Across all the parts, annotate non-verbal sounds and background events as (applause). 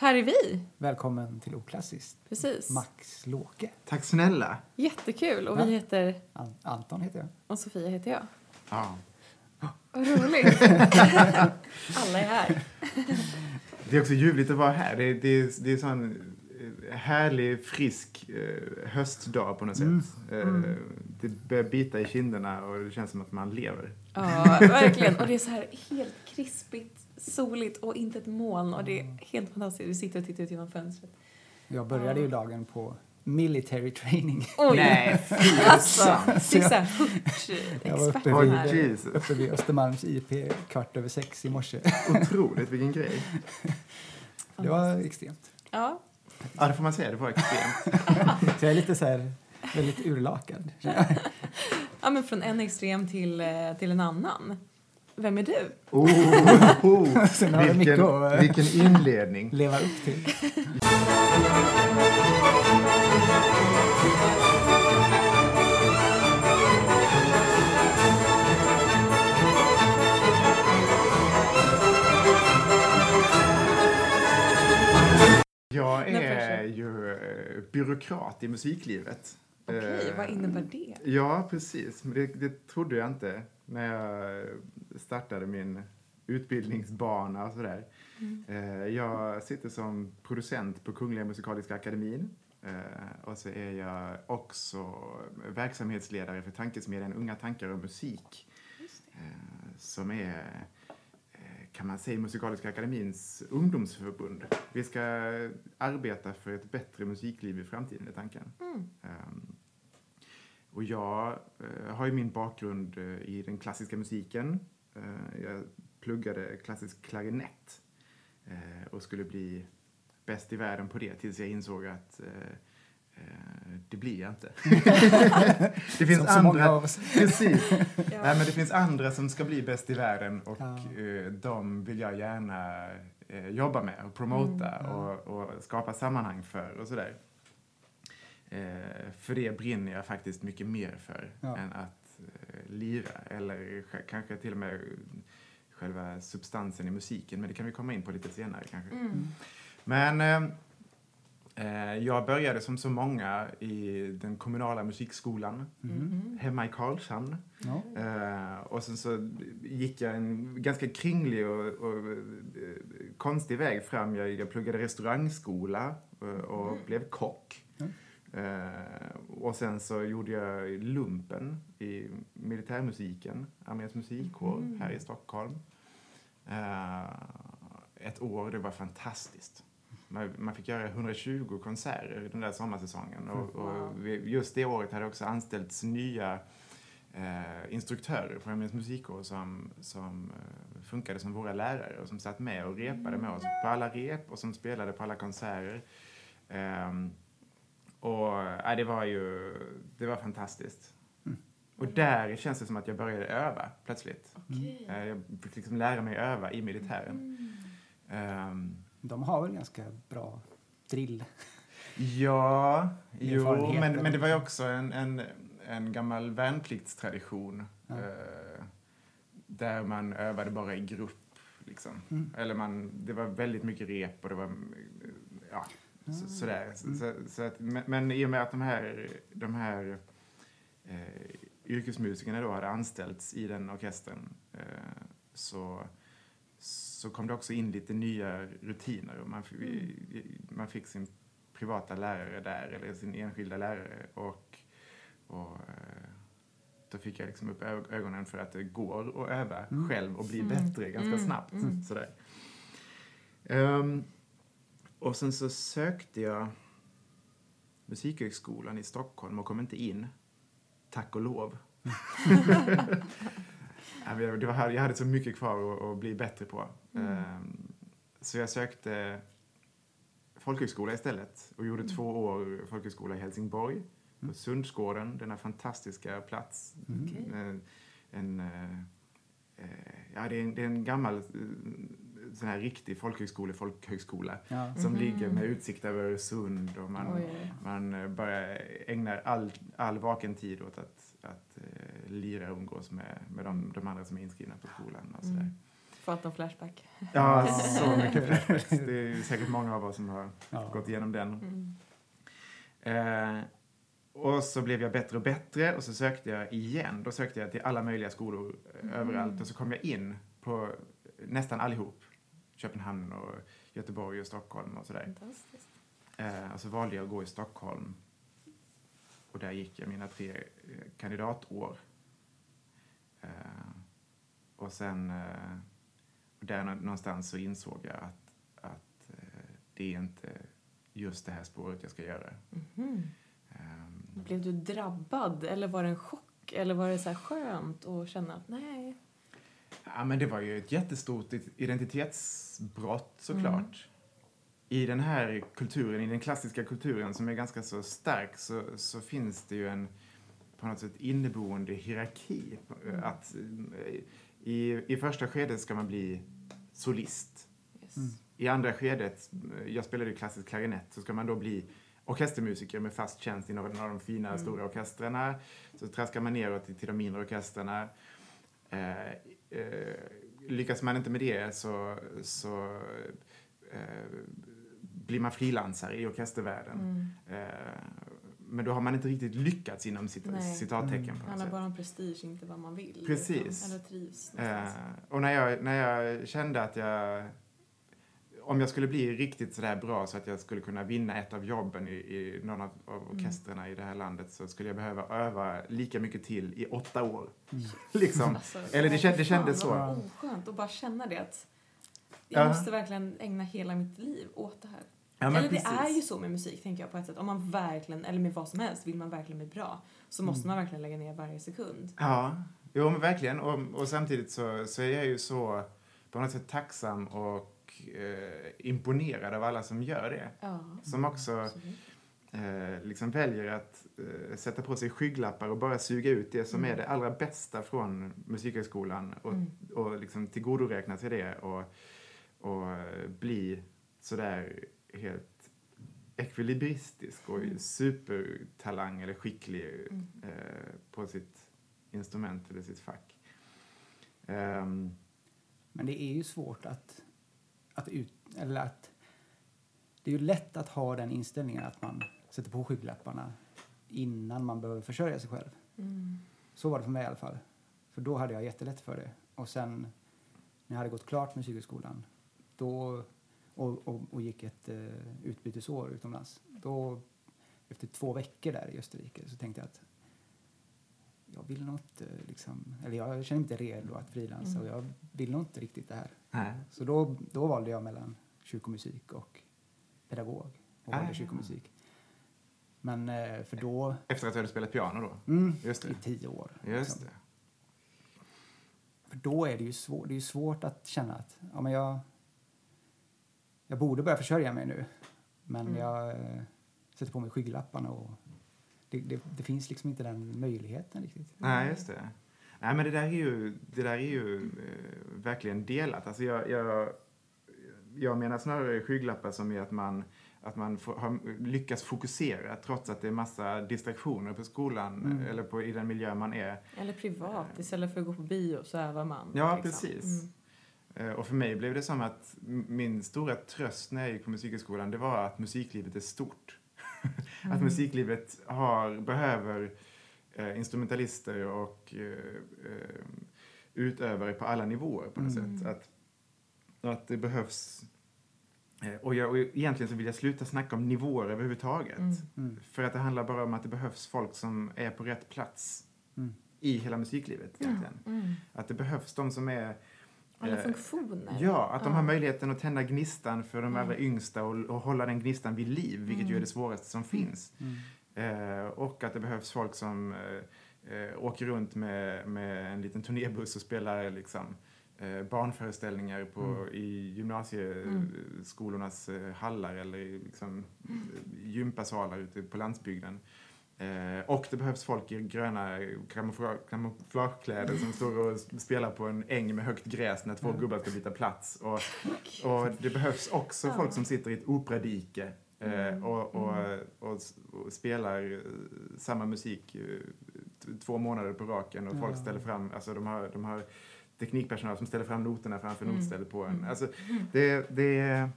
Här är vi. Välkommen till Oklassiskt. Precis. Max Låke. Tack snälla. Jättekul. Och vi heter... An- Anton heter jag. Och Sofia heter jag. Ja. Vad roligt. (laughs) Alla är här. Det är också ljuvligt att vara här. Det är, det är, det är sån eh, härlig, frisk eh, höstdag på något Mm. sätt. Eh, Det börjar bita i kinderna och det känns som att man lever. Ja, verkligen. Och det är så här helt krispigt, soligt och inte ett moln. Och det är helt fantastiskt. Vi sitter och tittar ut genom fönstret. Jag började ju dagen på military training. Oj! (laughs) Nej, Alltså, Så jag- var uppe vid, Jesus. uppe vid Östermalms IP kvart över sex i morse. Otroligt, vilken grej. (laughs) Det var extremt. Ja, Ja, det får man säga. Det var extremt. (laughs) Så jag är lite så här, väldigt urlakad. ja, men från en extrem till, eh, till en annan. Vem är du? Oh, oh. (laughs) Sen har Vilken, att eh, vilken inledning. (laughs) leva upp till. Jag är ju eh, byråkrat i musiklivet. Okej, Eh, vad innebär det? Ja, precis. Men det, det trodde jag inte när jag startade min utbildningsbana sådär. Eh, Jag sitter som producent på Kungliga Musikaliska Akademin. Eh, Och så är jag också verksamhetsledare för tankesmedjan Unga tankar och musik. eh, Som är, kan man säga, Musikaliska Akademins ungdomsförbund. Vi ska arbeta för ett bättre musikliv i framtiden, är tanken. Mm. Och jag eh, har ju min bakgrund eh, i den klassiska musiken. Eh, jag pluggade klassisk klarinett eh, och skulle bli bäst i världen på det tills jag insåg att det blir jag inte. (laughs) det finns Som andra, av oss. precis. (laughs) Ja. Nej, men det finns andra som ska bli bäst i världen och Ja. eh, de vill jag gärna eh, jobba med och promota Mm, ja. och, och skapa sammanhang för och sådär. Eh, för det brinner jag faktiskt mycket mer för Ja. än att eh, lira eller kanske till och med själva substansen i musiken. Men det kan vi komma in på lite senare kanske. Mm. Men eh, eh, jag började som så många i den kommunala musikskolan Mhm. hemma i Karlshamn. Ja. Eh, och sen så gick jag en ganska kringlig och, och eh, konstig väg fram. Jag, jag pluggade restaurangskola och, och Mm. blev kock. Mm. Eh, och sen så gjorde jag lumpen i militärmusiken, Arméns musikkår Mm. här i Stockholm. Eh, ett år, det var fantastiskt. Man, man fick göra 120 konserter den där sommarsäsongen. Och, och just det året hade också anställts nya eh, instruktörer på Arméns musikkår som, som eh, funkade som våra lärare och som satt med och repade med oss på alla rep och som spelade på alla konserter. Ehm, och äh, det var ju, det var fantastiskt. Och där känns det som att jag började öva plötsligt. Okej. Eh, Jag fick liksom lära mig öva i militären. Mm. Ehm, De har väl ganska bra drill. Ja, jo, men, men det var ju också en, en, en gammal värnpliktstradition. Ja. Eh, där man övade bara i grupp. Liksom. Mm. Eller man, det var väldigt mycket rep och det var, ja. Så, sådär. Mm. Så, så att, men, i och med att de här, de här eh, yrkesmusikerna då hade anställts i den orkestern eh, så, så kom det också in lite nya rutiner. Och man, vi- man fick sin privata lärare där, eller sin enskilda lärare. Och, och eh, då fick jag liksom upp ögonen för att det går att öva Mm. själv och bli Mm. bättre ganska Mm. snabbt. Mm. Sådär. Ehm, och sen så sökte jag Musikhögskolan i Stockholm och kom inte in. Tack och lov. (laughs) Det var, jag hade så mycket kvar att, att bli bättre på. Mm. Ehm, Så jag sökte folkhögskola istället och gjorde två år folkhögskola i Helsingborg. På Sundsgården, denna fantastiska plats. Mm. En, en, eh, eh, ja, det, är en, det är en gammal eh, sån här riktig folkhögskola, folkhögskola Ja. som Mhm. ligger med utsikt över Öresund och man, Oj, man bara ägnar all, all vaken tid åt att, att eh, lira och umgås med, med de, de andra som är inskrivna på skolan. Och sådär. Mm. Fått en flashback. Ja, (laughs) så mycket flashbacks. Det är säkert många av oss som har Ja. gått igenom den. Mm. Eh, och så blev jag bättre och bättre och så sökte jag igen. Då sökte jag till alla möjliga skolor eh, Mm. överallt och så kom jag in på nästan allihop. Köpenhamn och Göteborg och Stockholm och sådär. Fantastiskt. Eh, och så valde jag att gå i Stockholm. Och där gick jag mina tre eh, kandidatår. Eh, och sen, eh, och där nå- någonstans så insåg jag att, att eh, det är inte just det här spåret jag ska göra. Mhm. Ehm, Blev du drabbad eller var det en chock? Eller var det så skönt att känna att nej, Ja, men det var ju ett jättestort identitetsbrott såklart. I den här kulturen, i den klassiska kulturen som är ganska så stark så, så finns det ju en på något sätt inneboende hierarki. Mm. Att eh, i, i första skedet ska man bli solist. yes. Mm. I andra skedet, eh, jag spelade ju klassisk klarinett, så ska man då bli orkestermusiker med fast tjänst i någon av de fina Mm. stora orkestrarna. Så traskar man neråt till, de mindre orkestrarna. Eh, eh, lyckas man inte med det så, så eh, blir man frilansare i orkestervärlden. Mm. Eh, men då har man inte riktigt lyckats inom cit- Nej. citattecken Mm. på Det något sätt. bara om prestige, inte vad man vill. Precis. Liksom. Eller trivs Eh, och när jag, när jag kände att jag... Om jag skulle bli riktigt sådär bra så att jag skulle kunna vinna ett av jobben i, i någon av, av Mm. orkestrarna i det här landet så skulle jag behöva öva lika mycket till i åtta år. Mm. (laughs) liksom. Alltså, eller det känd- det kändes så. vad oskönt att bara känna det att jag Ja. måste verkligen ägna hela mitt liv åt det här. Ja, men eller det precis. är ju så med musik, tänker jag på ett sätt. Om man verkligen, eller med vad som helst, vill man verkligen bli bra så måste Mm. man verkligen lägga ner varje sekund. Ja, jo men verkligen. Och, och samtidigt så, så är jag ju så på något sätt tacksam och eh, imponerad av alla som gör det. Ja, Som också eh, liksom väljer att eh, sätta på sig skygglappar och bara suga ut det som Mm. är det allra bästa från Musikhögskolan och, Mm. och liksom tillgodoräkna sig det och, och bli sådär helt ekvilibristisk och Mm. supertalang eller skicklig Mm. eh, på sitt instrument eller sitt fack. Ehm, Men det är ju svårt att, att ut, eller att det är ju lätt att ha den inställningen att man sätter på skygglapparna innan man behöver försörja sig själv. Mm. Så var det för mig i alla fall. För då hade jag jättelätt för det. Och sen när jag hade gått klart musikhögskolan då, och, och, och gick ett uh, utbytesår utomlands, då efter två veckor där i Österrike så tänkte jag att jag vill nog inte liksom, eller jag känner mig inte redo att frilansa Mm. och jag vill nog inte riktigt det här. Nej. Så då, då valde jag mellan kyrkomusik och pedagog och valde Ah. kyrkomusik. Men eh, för då, Efter att du hade spelat piano då? mm, Just i det. tio år. Just liksom. det. För då är det ju svårt, det är svårt att känna att ja, men jag, jag borde börja försörja mig nu. Men Mm. jag eh, sätter på mig skygglapparna och det, det, det finns liksom inte den möjligheten riktigt. Nej, just det. Nej, men det där är ju, det där är ju eh, verkligen delat. Alltså jag, jag, jag menar snarare skygglappar som är att man, att man får, har, lyckas fokusera trots att det är massa distraktioner på skolan Mm. eller på, i den miljö man är. Eller privat, istället för att gå på bio så övar man. Ja, liksom. precis. Mm. Eh, Och för mig blev det som att min stora tröst när jag gick på musikhögskolan det var att musiklivet är stort. (laughs) att Mm. musiklivet har, behöver eh, instrumentalister och eh, eh, utövare på alla nivåer på något Mm. sätt. Att, att det behövs... Eh, och, jag, och egentligen så vill jag sluta snacka om nivåer överhuvudtaget. Mm. Mm. För att det handlar bara om att det behövs folk som är på rätt plats Mm. i hela musiklivet egentligen. Mm. Att det behövs de som är Alla Eh, funktioner. Ja, att de Ja. har möjligheten att tända gnistan för de Mm. allra yngsta och, och hålla den gnistan vid liv, vilket ju är Mm. det svåraste som finns. Mm. Eh, och att det behövs folk som eh, eh, åker runt med, med en liten turnébuss och spelar liksom, barnföreställningar på, Mm. i gymnasieskolornas eh, hallar eller i liksom, Mm. gympasalar ute på landsbygden. Eh, och det behövs folk i gröna kamoufla- kamouflagekläder som står och spelar på en äng med högt gräs när två Mm. gubbar ska byta plats. Och, och det behövs också folk som sitter i ett operadike Mm. och, och, Mm. och, och spelar eh, samma musik eh, två månader på raken och folk ställer fram, alltså de har, de har teknikpersonal som ställer fram noterna framför Mm. notstället på en. Mm. Alltså, det, det,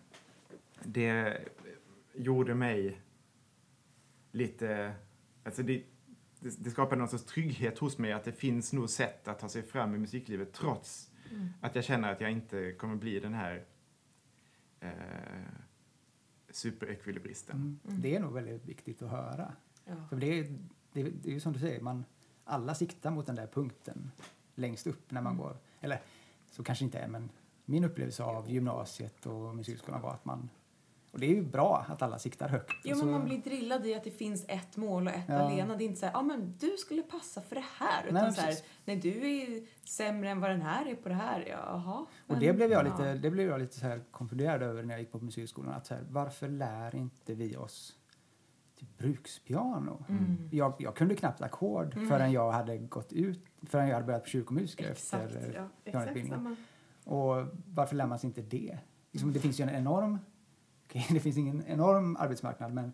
det gjorde mig lite... Alltså det, det, det skapade någon sorts trygghet hos mig att det finns nog sätt att ta sig fram i musiklivet trots Mm. att jag känner att jag inte kommer bli den här eh, superekvilibristen. Mm. Mm. Det är nog väldigt viktigt att höra. Ja. För det är, det, är, det är ju som du säger, man, alla siktar mot den där punkten längst upp när man Mm. går. Eller så kanske inte är, men min upplevelse av gymnasiet och musikskolan var att man... Och det är ju bra att alla siktar högt. Jo, men så- man blir drillad i att det finns ett mål och ett Ja. alena. Det är inte så här, ja men du skulle passa för det här. Utan Nej, så här, nej du är sämre än vad den här är på det här. Jaha. Och men- det blev jag ja. lite, det blev jag lite så här konfunderad över när jag gick på musikskolan. Att så här, varför lär inte vi oss typ brukspiano? Mm. Jag, jag kunde knappt ackord Mm. förrän jag hade gått ut, förrän jag hade börjat på kyrkomusiker Exakt, efter ja, pianoutbildningen. Och varför lär man sig inte det? Liksom, det finns ju en enorm, okej, (laughs) det finns ingen enorm arbetsmarknad men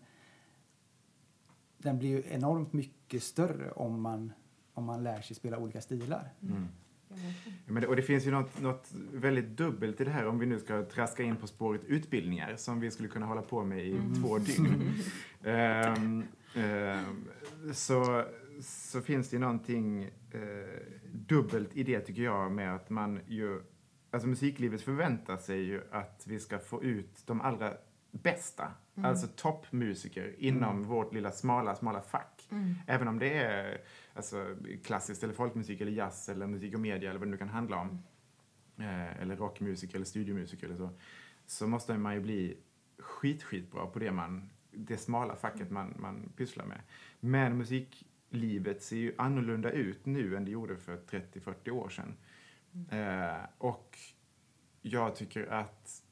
den blir ju enormt mycket större om man, om man lär sig spela olika stilar. Mm. Ja, verkligen. Ja, Men det, och det finns ju något, något väldigt dubbelt i det här om vi nu ska traska in på spåret utbildningar som vi skulle kunna hålla på med i Mm. två dygn. (laughs) Ehm, ehm, så, så finns det ju någonting eh, dubbelt i det tycker jag med att man ju, alltså musiklivet förväntar sig ju att vi ska få ut de allra bästa, Mm. alltså toppmusiker inom vårt lilla smala, smala fack. Mm. Även om det är alltså, klassiskt eller folkmusik eller jazz eller musik och media eller vad det nu kan handla om. Eh, eller rockmusik eller studiomusik eller så. Så måste man ju bli skit, skitbra på det, man, det smala facket man, man pysslar med. Men musiklivet ser ju annorlunda ut nu än det gjorde för 30-40 år sedan. Eh, och jag tycker att,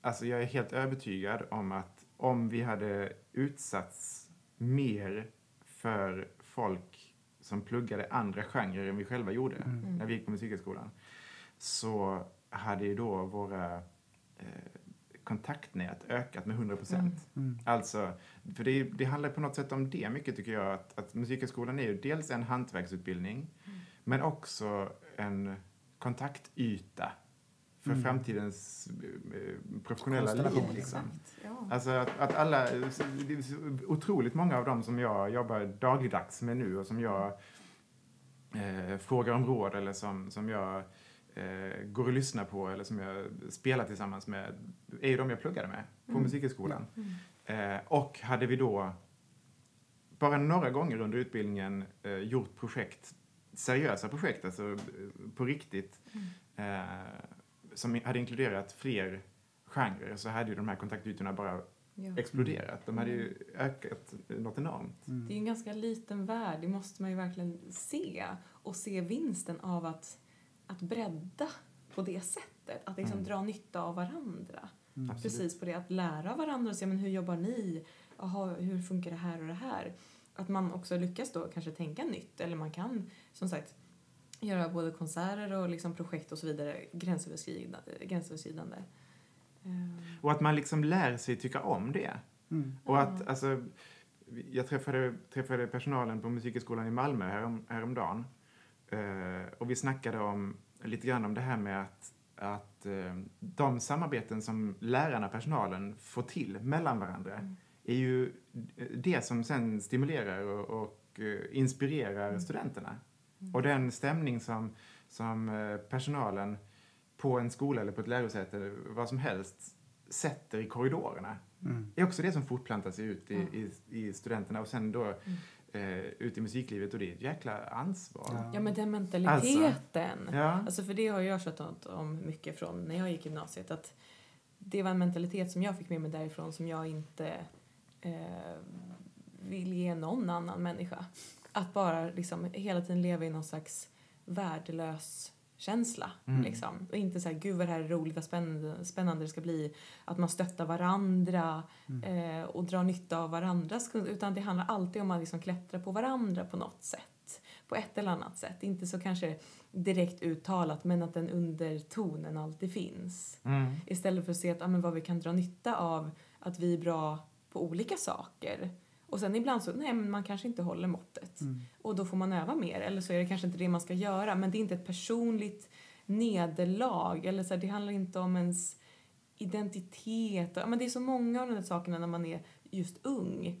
alltså jag är helt övertygad om att om vi hade utsatts mer för folk som pluggade andra genrer än vi själva gjorde Mm. när vi gick på musikhögskolan så hade ju då våra eh, kontaktnät ökat med 100 procent. Mm. Mm. Alltså, för det, det handlar på något sätt om det mycket tycker jag. Att, att musikhögskolan är ju dels en hantverksutbildning Mm. men också en kontaktyta för Mm. framtidens eh, professionella liv. Liksom. Ja. Alltså att, att alla, det är så otroligt många av dem som jag jobbar dagligdags med nu och som jag eh, frågar om råd eller som, som jag eh, går och lyssnar på eller som jag spelar tillsammans med är ju de jag pluggade med på Mm. musikhögskolan. Mm. Eh, och hade vi då bara några gånger under utbildningen eh, gjort projekt, seriösa projekt, alltså eh, på riktigt, Mm. Som hade inkluderat fler genrer så hade ju de här kontaktytorna bara Ja. exploderat. De hade ju ökat något enormt. Mm. Det är ju en ganska liten värld, det måste man ju verkligen se. Och se vinsten av att, att bredda på det sättet. Att liksom Mm. dra nytta av varandra. Mm. Precis på det, att lära varandra och se men hur jobbar ni? Aha, hur funkar det här och det här? Att man också lyckas då kanske tänka nytt. Eller man kan som sagt göra både konserter och liksom projekt och så vidare gränsöverskridande. gränsöverskridande. Ehm, Och att man liksom lär sig tycka om det. Mm. Och att, alltså, jag träffade, träffade personalen på Musikhögskolan i Malmö härom, häromdagen. Eh, och vi snackade om, lite grann om det här med att, att eh, de samarbeten som lärarna, personalen, får till mellan varandra Mm. är ju det som sen stimulerar och, och eh, inspirerar Mm. studenterna. Mm. Och den stämning som, som eh, personalen på en skola eller på ett lärosäte, vad som helst, sätter i korridorerna Mm. är också det som fortplantar sig ut i, Ja. i, i studenterna och sen då eh, ut i musiklivet och det är ett jäkla ansvar. Ja. Ja men den mentaliteten. Ja. Alltså för det har jag tjatat om mycket från när jag gick i gymnasiet. Att det var en mentalitet som jag fick med mig därifrån som jag inte eh, vill ge någon annan människa. Att bara liksom hela tiden leva i någon slags värdelös känsla. Mm. Liksom. Och inte så här, gud vad det här är roligt, vad spännande, spännande det ska bli. Att man stöttar varandra eh, och drar nytta av varandras. Utan det handlar alltid om att liksom klättra på varandra på något sätt. På ett eller annat sätt. Inte så kanske direkt uttalat men att den undertonen alltid finns. Mm. Istället för att se att, ah, men vad vi kan dra nytta av att vi är bra på olika saker. Och sen ibland så, nej men man kanske inte håller måttet. Mm. Och då får man öva mer. Eller så är det kanske inte det man ska göra. Men det är inte ett personligt nederlag. Eller så här, det handlar inte om ens identitet. Men det är så många av de där sakerna när man är just ung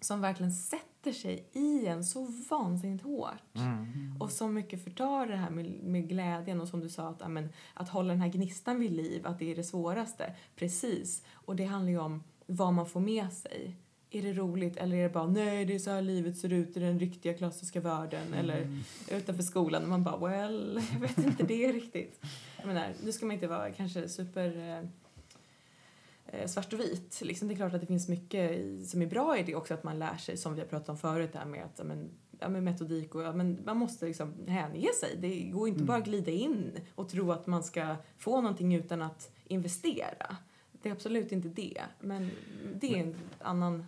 som verkligen sätter sig i en så vansinnigt hårt. Mm. Och så mycket förtar det här med, med glädjen och som du sa att, amen, att hålla den här gnistan vid liv, att det är det svåraste. Precis. Och det handlar ju om vad man får med sig. Är det roligt eller är det bara nej det är så här livet ser ut i den riktiga klassiska världen Mm. eller utanför skolan och man bara well, (laughs) jag vet inte det riktigt. Jag menar, nu ska man inte vara kanske super eh, eh, svart och vit. Liksom, det är klart att det finns mycket i, som är bra i det också, att man lär sig, som vi har pratat om förut, där med, att, men, ja, med metodik och ja, men man måste liksom hänge sig. Det går inte Mm. bara att glida in och tro att man ska få någonting utan att investera. Det är absolut inte det, men det är en annan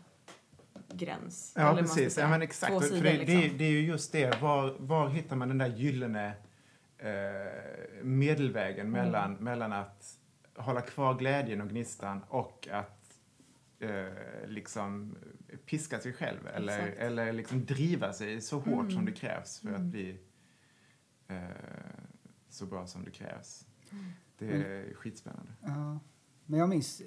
gräns. Ja, precis. säga. Ja, men exakt. Två För sidor, det, liksom. det, det är ju just det. Var, var hittar man den där gyllene eh, medelvägen Mm. mellan, mellan att hålla kvar glädjen och gnistan och att eh, liksom piska sig själv eller, Exakt. eller liksom driva sig så hårt Mm. som det krävs för Mm. att bli eh, så bra som det krävs. Mm. Det är skitspännande. Ja. Men jag minns,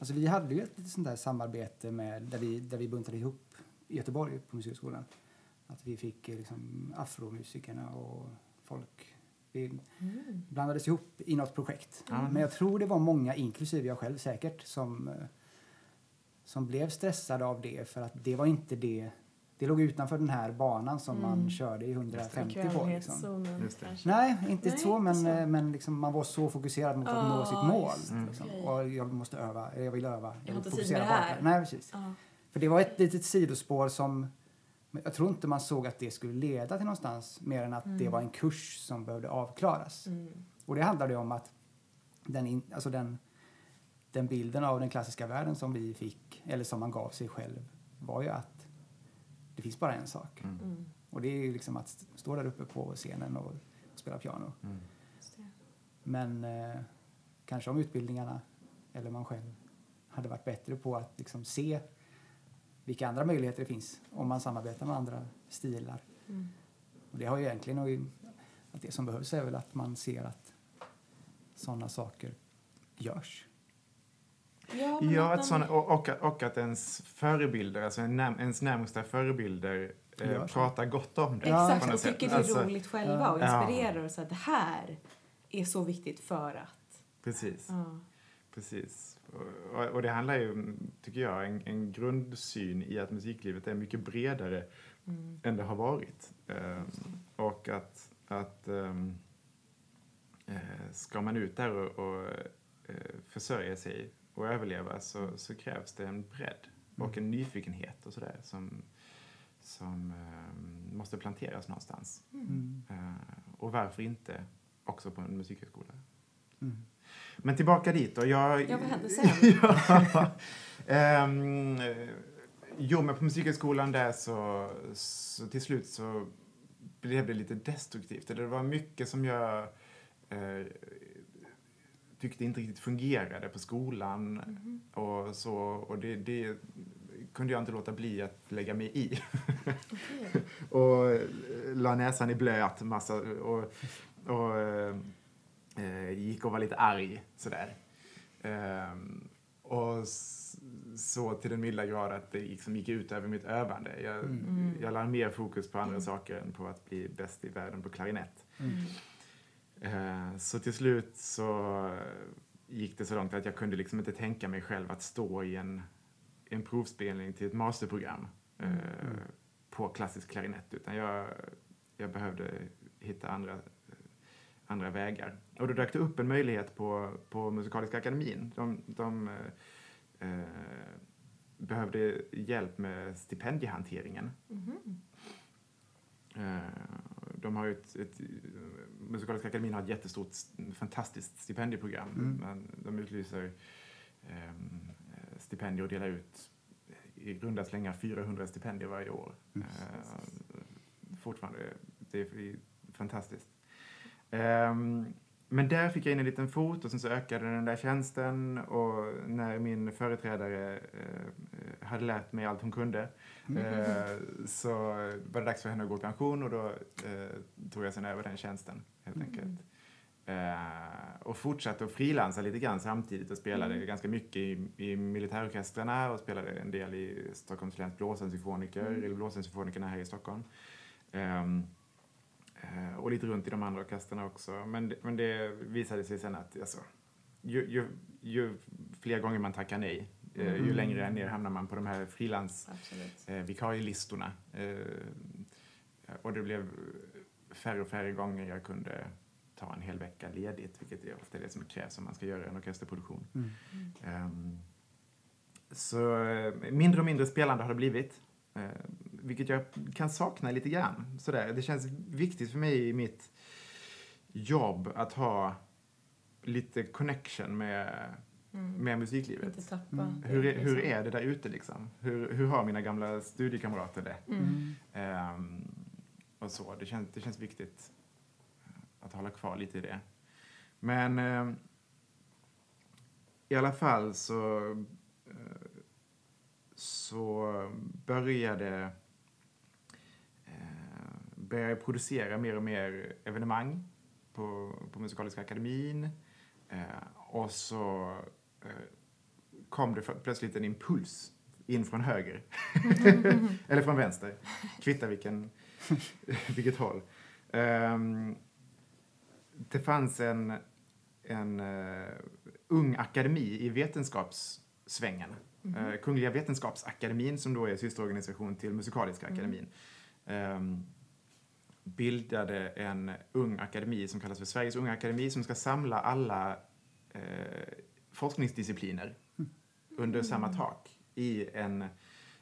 alltså vi hade ju ett litet sånt där samarbete med, där vi, där vi buntade ihop i Göteborg på Musikhögskolan. Att vi fick eh, liksom afromusikerna och folk. Vi Mm. blandades ihop i något projekt. Ja. Men jag tror det var många, inklusive jag själv säkert, som, eh, som blev stressade av det för att det var inte det. Det låg utanför den här banan som Mm. man körde i 150 på. Liksom. Det. Nej, inte Nej, så, men, så. eh, men liksom man var så fokuserad mot att Ah, nå sitt mål. just det. Liksom. Okej. Och jag måste öva, jag vill öva. Jag har vill fokusera på det Nej, precis. Ja. För det var ett litet sidospår som jag tror inte man såg att det skulle leda till någonstans mer än att det Mm. var en kurs som behövde avklaras. Mm. Och det handlade om att den, in, alltså den, den bilden av den klassiska världen som vi fick, eller som man gav sig själv, var ju att det finns bara en sak. Mm. Mm. Och det är liksom att st- stå där uppe på scenen och, och spela piano. Mm. Men eh, kanske om utbildningarna, eller man själv, hade varit bättre på att liksom se vilka andra möjligheter det finns om man samarbetar med andra stilar. Mm. Och det har ju egentligen att det som behövs är väl att man ser att sådana saker görs. Ja, Ja, att såna, och, och, och att ens förebilder, alltså ens närmsta förebilder eh, så. pratar gott om det. Ja, Exakt, och sätt. tycker det är Alltså, roligt själva ja. och Ja. inspirerar och så att det här är så viktigt för att. Precis, Ja. precis. Och, och det handlar ju, tycker jag, en, en grundsyn i att musiklivet är mycket bredare Mm. än det har varit. Ehm, och att, att ehm, eh, ska man ut där och, och eh, försörja sig och överleva så, så krävs det en bredd och en nyfikenhet och sådär som, som ehm, måste planteras någonstans. Mm. Eh, och varför inte också på en musikhögskola? Mm. Men tillbaka dit då. Jag, Ja, vad hände sen? (laughs) ja, ehm, eh, jo, men på musikhögskolan där så, så till slut så blev det lite destruktivt. Det var mycket som jag eh, tyckte inte riktigt fungerade på skolan Mhm. och så. Och det, det kunde jag inte låta bli att lägga mig i. Okej. (laughs) och eh, la näsan i blöt massa och, och eh, eh, gick och var lite arg sådär. Ehm, och så till den milda grad att det liksom gick ut över mitt övande. Jag, Mm. jag la mer fokus på andra Mm. saker än på att bli bäst i världen på klarinett. Mm. Eh, så till slut så eh, gick det så långt att jag kunde liksom inte tänka mig själv att stå i en, en provspelning till ett masterprogram eh, Mm. på klassisk klarinett utan jag, jag behövde hitta andra, andra vägar. Och då dök det upp en möjlighet på, på Musikaliska akademin. De, de eh, eh, behövde hjälp med stipendiehanteringen. Mhm. Eh, De har ju ett, ett, Musikaliska akademin har ett jättestort, fantastiskt stipendieprogram. Mm. Men de utlyser ehm, stipendier och delar ut i runda slängar 400 stipendier varje år. Mm. Eh, fortfarande, det är fantastiskt. Ehm, men där fick jag in en liten fot och sen så ökade den där tjänsten och när min företrädare eh, hade lärt mig allt hon kunde eh, så var det dags för henne att gå i pension och då eh, tog jag sen över den tjänsten helt Mm. enkelt. Eh, och fortsatte att frilansa lite grann samtidigt och spelade Mm. ganska mycket i, i militärorkestrarna och spelade en del i Stockholms läns blåsensymfoniker, Mm. eller blåsensymfonikerna här i Stockholm. Eh, och lite runt i de andra orkestrarna också. Men, men det visade sig sen att alltså, ju, ju, ju fler gånger man tackar nej, eh, ju Mm. längre ner hamnar man på de här frilans Absolut. eh. Eh, och det blev färre och färre gånger jag kunde ta en hel vecka ledigt, vilket är ofta det som krävs om man ska göra en orkesterproduktion. Mm. Ehm, så eh, mindre och mindre spelande har det blivit, eh, vilket jag kan sakna lite grann. Sådär. Det känns viktigt för mig i mitt jobb att ha lite connection med, Mm. med musiklivet. Inte tappa Mm. Hur är, hur liksom. är det där ute liksom? Hur, hur har mina gamla studiekamrater det? Mm. Ehm, och så. Det känns, det känns viktigt att hålla kvar lite i det. Men ehm, i alla fall så, eh, så började började jag producera mer och mer evenemang på, på Musikaliska akademin. Eh, och så eh, kom det plötsligt en impuls in från höger. (laughs) Eller från vänster. Kvittar vilken, (laughs) vilket håll. Ehm, det fanns en, en eh, ung akademi i vetenskapssvängen. Uh, Kungliga Vetenskapsakademin, som då är systerorganisation till Musikaliska akademin, ehm, bildade en ung akademi som kallas för Sveriges unga akademi som ska samla alla eh, forskningsdiscipliner under samma tak i, en,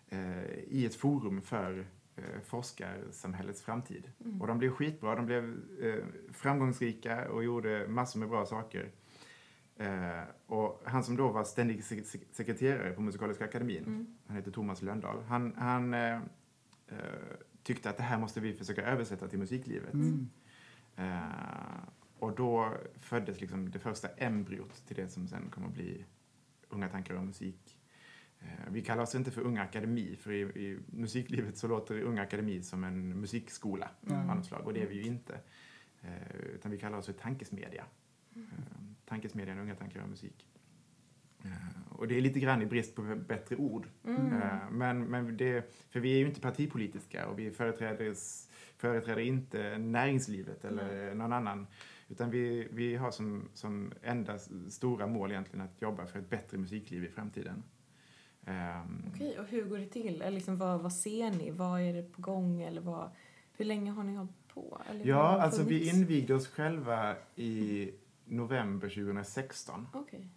eh, i ett forum för eh, forskarsamhällets framtid. Och de blev skitbra, de blev eh, framgångsrika och gjorde massor med bra saker. Eh, och han som då var ständig sek- sek- sekreterare på Musikaliska akademin, Mm. han heter Thomas Lönndahl, han, han eh, eh, tyckte att det här måste vi försöka översätta till musiklivet. Mm. Eh, och då föddes liksom det första embryot till det som sen kommer att bli Unga tankar om musik. Eh, vi kallar oss inte för Unga Akademi, för i, i musiklivet så låter Unga Akademi som en musikskola Mm. av något slag, och det är vi ju inte. Eh, utan vi kallar oss för Tankesmedja. Eh, tankesmedjan Unga tankar om musik. Och det är lite grann i brist på bättre ord. Mm. Eh, Men, men det, för vi är ju inte partipolitiska och vi företräder, företräder inte näringslivet eller någon annan. Utan vi, vi har som, som enda stora mål egentligen att jobba för ett bättre musikliv i framtiden. Ehm, Okej, och hur går det till? Eller liksom, vad, vad ser ni? Vad är det på gång? Eller vad, hur länge har ni hållit på? Eller Ja, alltså vi invigde oss själva i november 2016. Okej.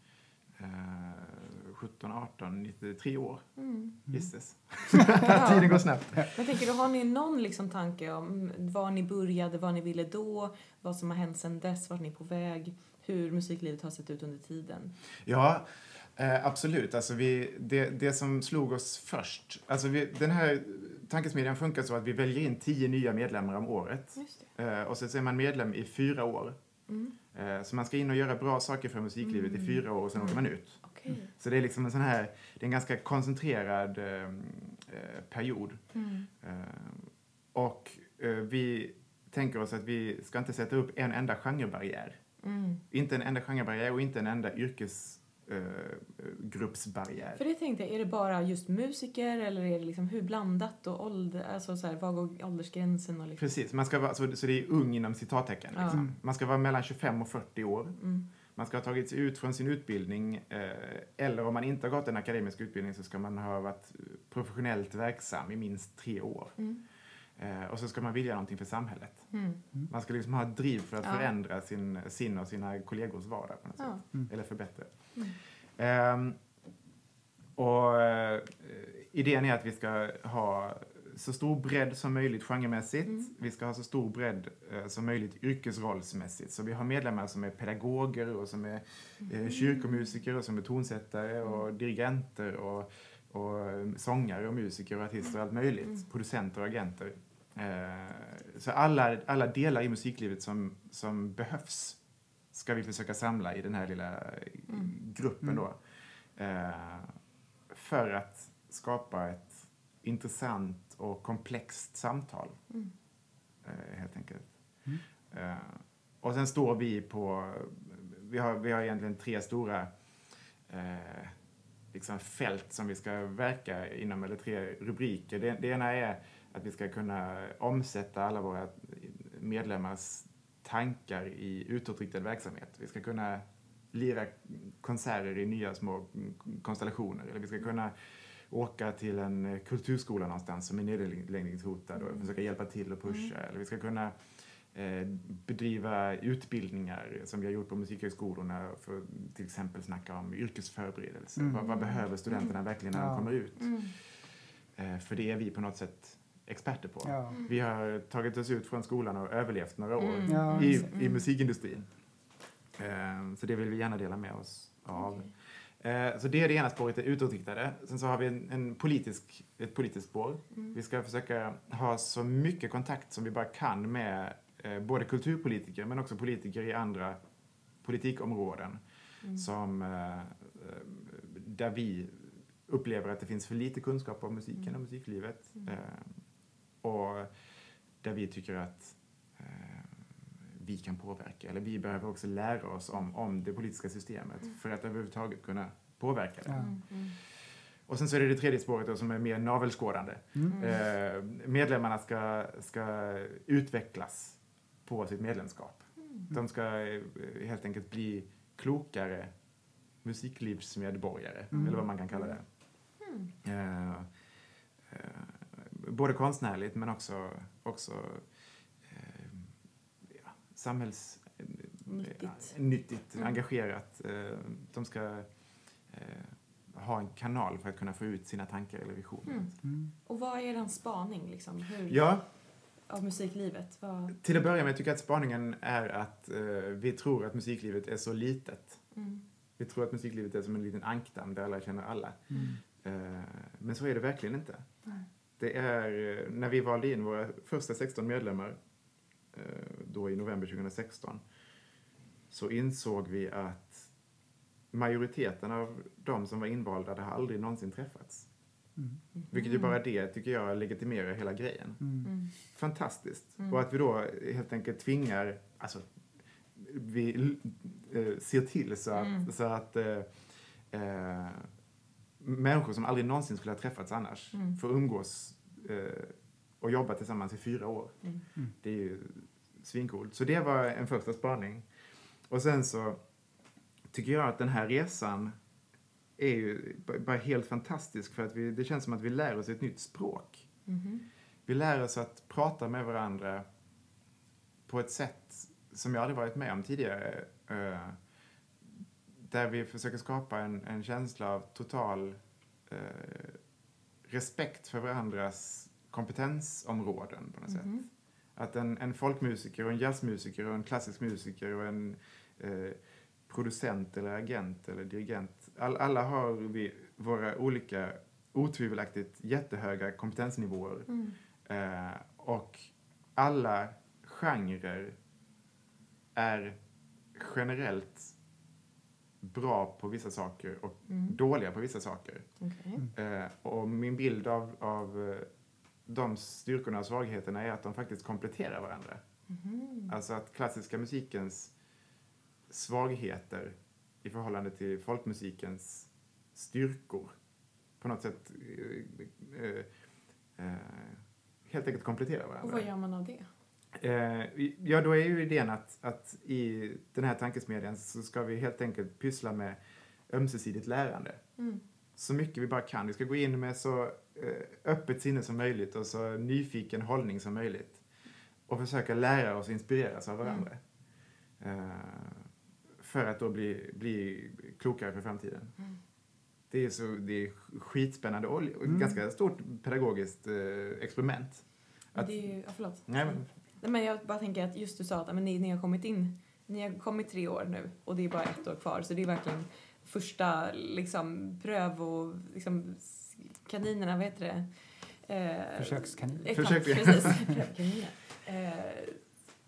Eh, 17, 18, 93 år. Mm. Gisses. (laughs) Ja. Tiden går snabbt. Men tänker du, har ni någon liksom tanke om var ni började, vad ni ville då, vad som har hänt sedan dess, vart ni är på väg, hur musiklivet har sett ut under tiden? Ja, eh, absolut. Alltså vi, det, det som slog oss först, alltså vi, den här tankesmedjan funkar så att vi väljer in tio nya medlemmar om året. Just det. Eh, och så är man medlem i fyra år. Mm. Så man ska in och göra bra saker för musiklivet i Mm. fyra år och sen åker man ut. Okej. Så det är liksom en sån här, det är en ganska koncentrerad eh, eh, period. Mm. Eh, och eh, vi tänker oss att vi ska inte sätta upp en enda genrebarriär. Mm. Inte en enda genrebarriär och inte en enda yrkesgruppsbarriär. För det tänkte jag, är det bara just musiker eller är det liksom hur blandat och ålder, alltså så här, vad går åldersgränsen och liksom? Precis, man ska vara, så, så det är ung inom citattecken. Ja. Liksom. Man ska vara mellan 25 och 40 år. Mm. Man ska ha tagit sig ut från sin utbildning eh, eller om man inte har gått en akademisk utbildning så ska man ha varit professionellt verksam i minst tre år. Mm. Eh, och så ska man vilja någonting för samhället. Mm. Man ska liksom ha ett driv för att Ja. förändra sin, sin och sina kollegors vardag på något Ja. sätt. Eller förbättra. Mm. Ehm, och eh, idén är att vi ska ha så stor bredd som möjligt genremässigt. Mm. Vi ska ha så stor bredd eh, som möjligt yrkesrollsmässigt. Så vi har medlemmar som är pedagoger och som är Mm. eh, kyrkomusiker och som är tonsättare och dirigenter och, och eh, sångare och musiker och artister och allt möjligt. Mm. Producenter och agenter. Eh, så alla, alla delar i musiklivet som, som behövs ska vi försöka samla i den här lilla Mm. gruppen Mm. då. Eh, för att skapa ett intressant och komplext samtal, Mm. eh, helt enkelt. Mm. Eh, och sen står vi på, vi har, vi har egentligen tre stora eh, liksom fält som vi ska verka inom, eller tre rubriker. Det, det ena är att vi ska kunna omsätta alla våra medlemmars tankar i utåtriktad verksamhet. Vi ska kunna lira konserter i nya små konstellationer. Eller vi ska kunna åka till en kulturskola någonstans som är nedläggningshotad och försöka hjälpa till och pusha. Mm. Eller vi ska kunna eh, bedriva utbildningar som vi har gjort på musikhögskolorna för att till exempel snacka om yrkesförberedelse. Mm. Vad, vad, behöver studenterna verkligen när de kommer ut? Mm. Eh, för det är vi på något sätt experter på. Ja. Vi har tagit oss ut från skolan och överlevt några år mm. ja, i, i musikindustrin. Eh, så det vill vi gärna dela med oss av. Okay. Eh, så det är det ena spåret, det utåtriktade. Sen så har vi en, en politisk, ett politiskt spår. Mm. Vi ska försöka ha så mycket kontakt som vi bara kan med eh, både kulturpolitiker men också politiker i andra politikområden. Mm. Som, eh, eh, där vi upplever att det finns för lite kunskap om musiken mm. och musiklivet. Mm. Och där vi tycker att vi kan påverka. Eller vi behöver också lära oss om, om det politiska systemet mm. för att överhuvudtaget kunna påverka det. Mm. Mm. Och sen så är det det tredje spåret då, som är mer navelskådande. Mm. Eh, medlemmarna ska, ska utvecklas på sitt medlemskap. Mm. De ska eh, helt enkelt bli klokare musiklivsmedborgare, mm. eller vad man kan kalla det. Eh, eh, både men också, också samhälls nyttigt, nyttigt mm. engagerat. Eh, de ska eh, ha en kanal för att kunna få ut sina tankar eller visioner. Mm. Mm. Och vad är er spaning liksom? Hur, ja. av musiklivet? Vad... Till att börja med tycker jag att spaningen är att uh, vi tror att musiklivet är så litet. Mm. Vi tror att musiklivet är som en liten ankdamm där alla känner alla. Uh, men så är det verkligen inte. Det är, när vi valde in våra första 16 medlemmar Eh, då i november 2016 så insåg vi att majoriteten av de som var invalda hade aldrig någonsin träffats. Mm. Vilket ju bara det tycker jag legitimerar hela grejen. Mm. mm. Fantastiskt. Mm. Och att vi då helt enkelt tvingar, alltså vi äh, ser till så att, mm. så att äh, äh, människor som aldrig någonsin skulle ha träffats annars mm. får umgås och jobbat tillsammans i fyra år. Mm. Det är ju svincoolt. Så det var en första spaning. Och sen så tycker jag att den här resan är ju bara helt fantastisk för att vi, det känns som att vi lär oss ett nytt språk. Mm. Vi lär oss att prata med varandra på ett sätt som jag aldrig varit med om tidigare. Uh, där vi försöker skapa en, en känsla av total uh, respekt för varandras kompetensområden på något mm. sätt. Att en, en folkmusiker, och en jazzmusiker, och en klassisk musiker och en eh, producent eller agent eller dirigent. All, alla har vi våra olika otvivelaktigt jättehöga kompetensnivåer. Mm. Eh, och alla genrer är generellt bra på vissa saker och mm. dåliga på vissa saker. Okay. Eh, och min bild av, av eh, de styrkorna och svagheterna är att de faktiskt kompletterar varandra. Mm. Alltså att klassiska musikens svagheter i förhållande till folkmusikens styrkor på något sätt eh, eh, eh, helt enkelt kompletterar varandra. Och vad gör man av det? Eh, ja, då är ju idén att, att i den här tankesmedjan så ska vi helt enkelt pyssla med ömsesidigt lärande. Mm. Så mycket vi bara kan. Vi ska gå in med så Eh, öppet sinne som möjligt och så nyfiken hållning som möjligt. Och försöka lära oss och inspireras av varandra. Mm. Uh, för att då bli, bli klokare för framtiden. Mm. Det är, så, det är skitspännande och, mm. ganska stort pedagogiskt experiment. Att, det är ju, ja, förlåt. Nej, men, nej, men jag bara tänker att just du sa att men ni, ni har kommit in, ni har kommit tre år nu och det är bara ett år kvar så det är verkligen första liksom pröv och liksom kaninerna, vad heter det? Eh, Försökskaniner. Exakt, (laughs) precis. eh,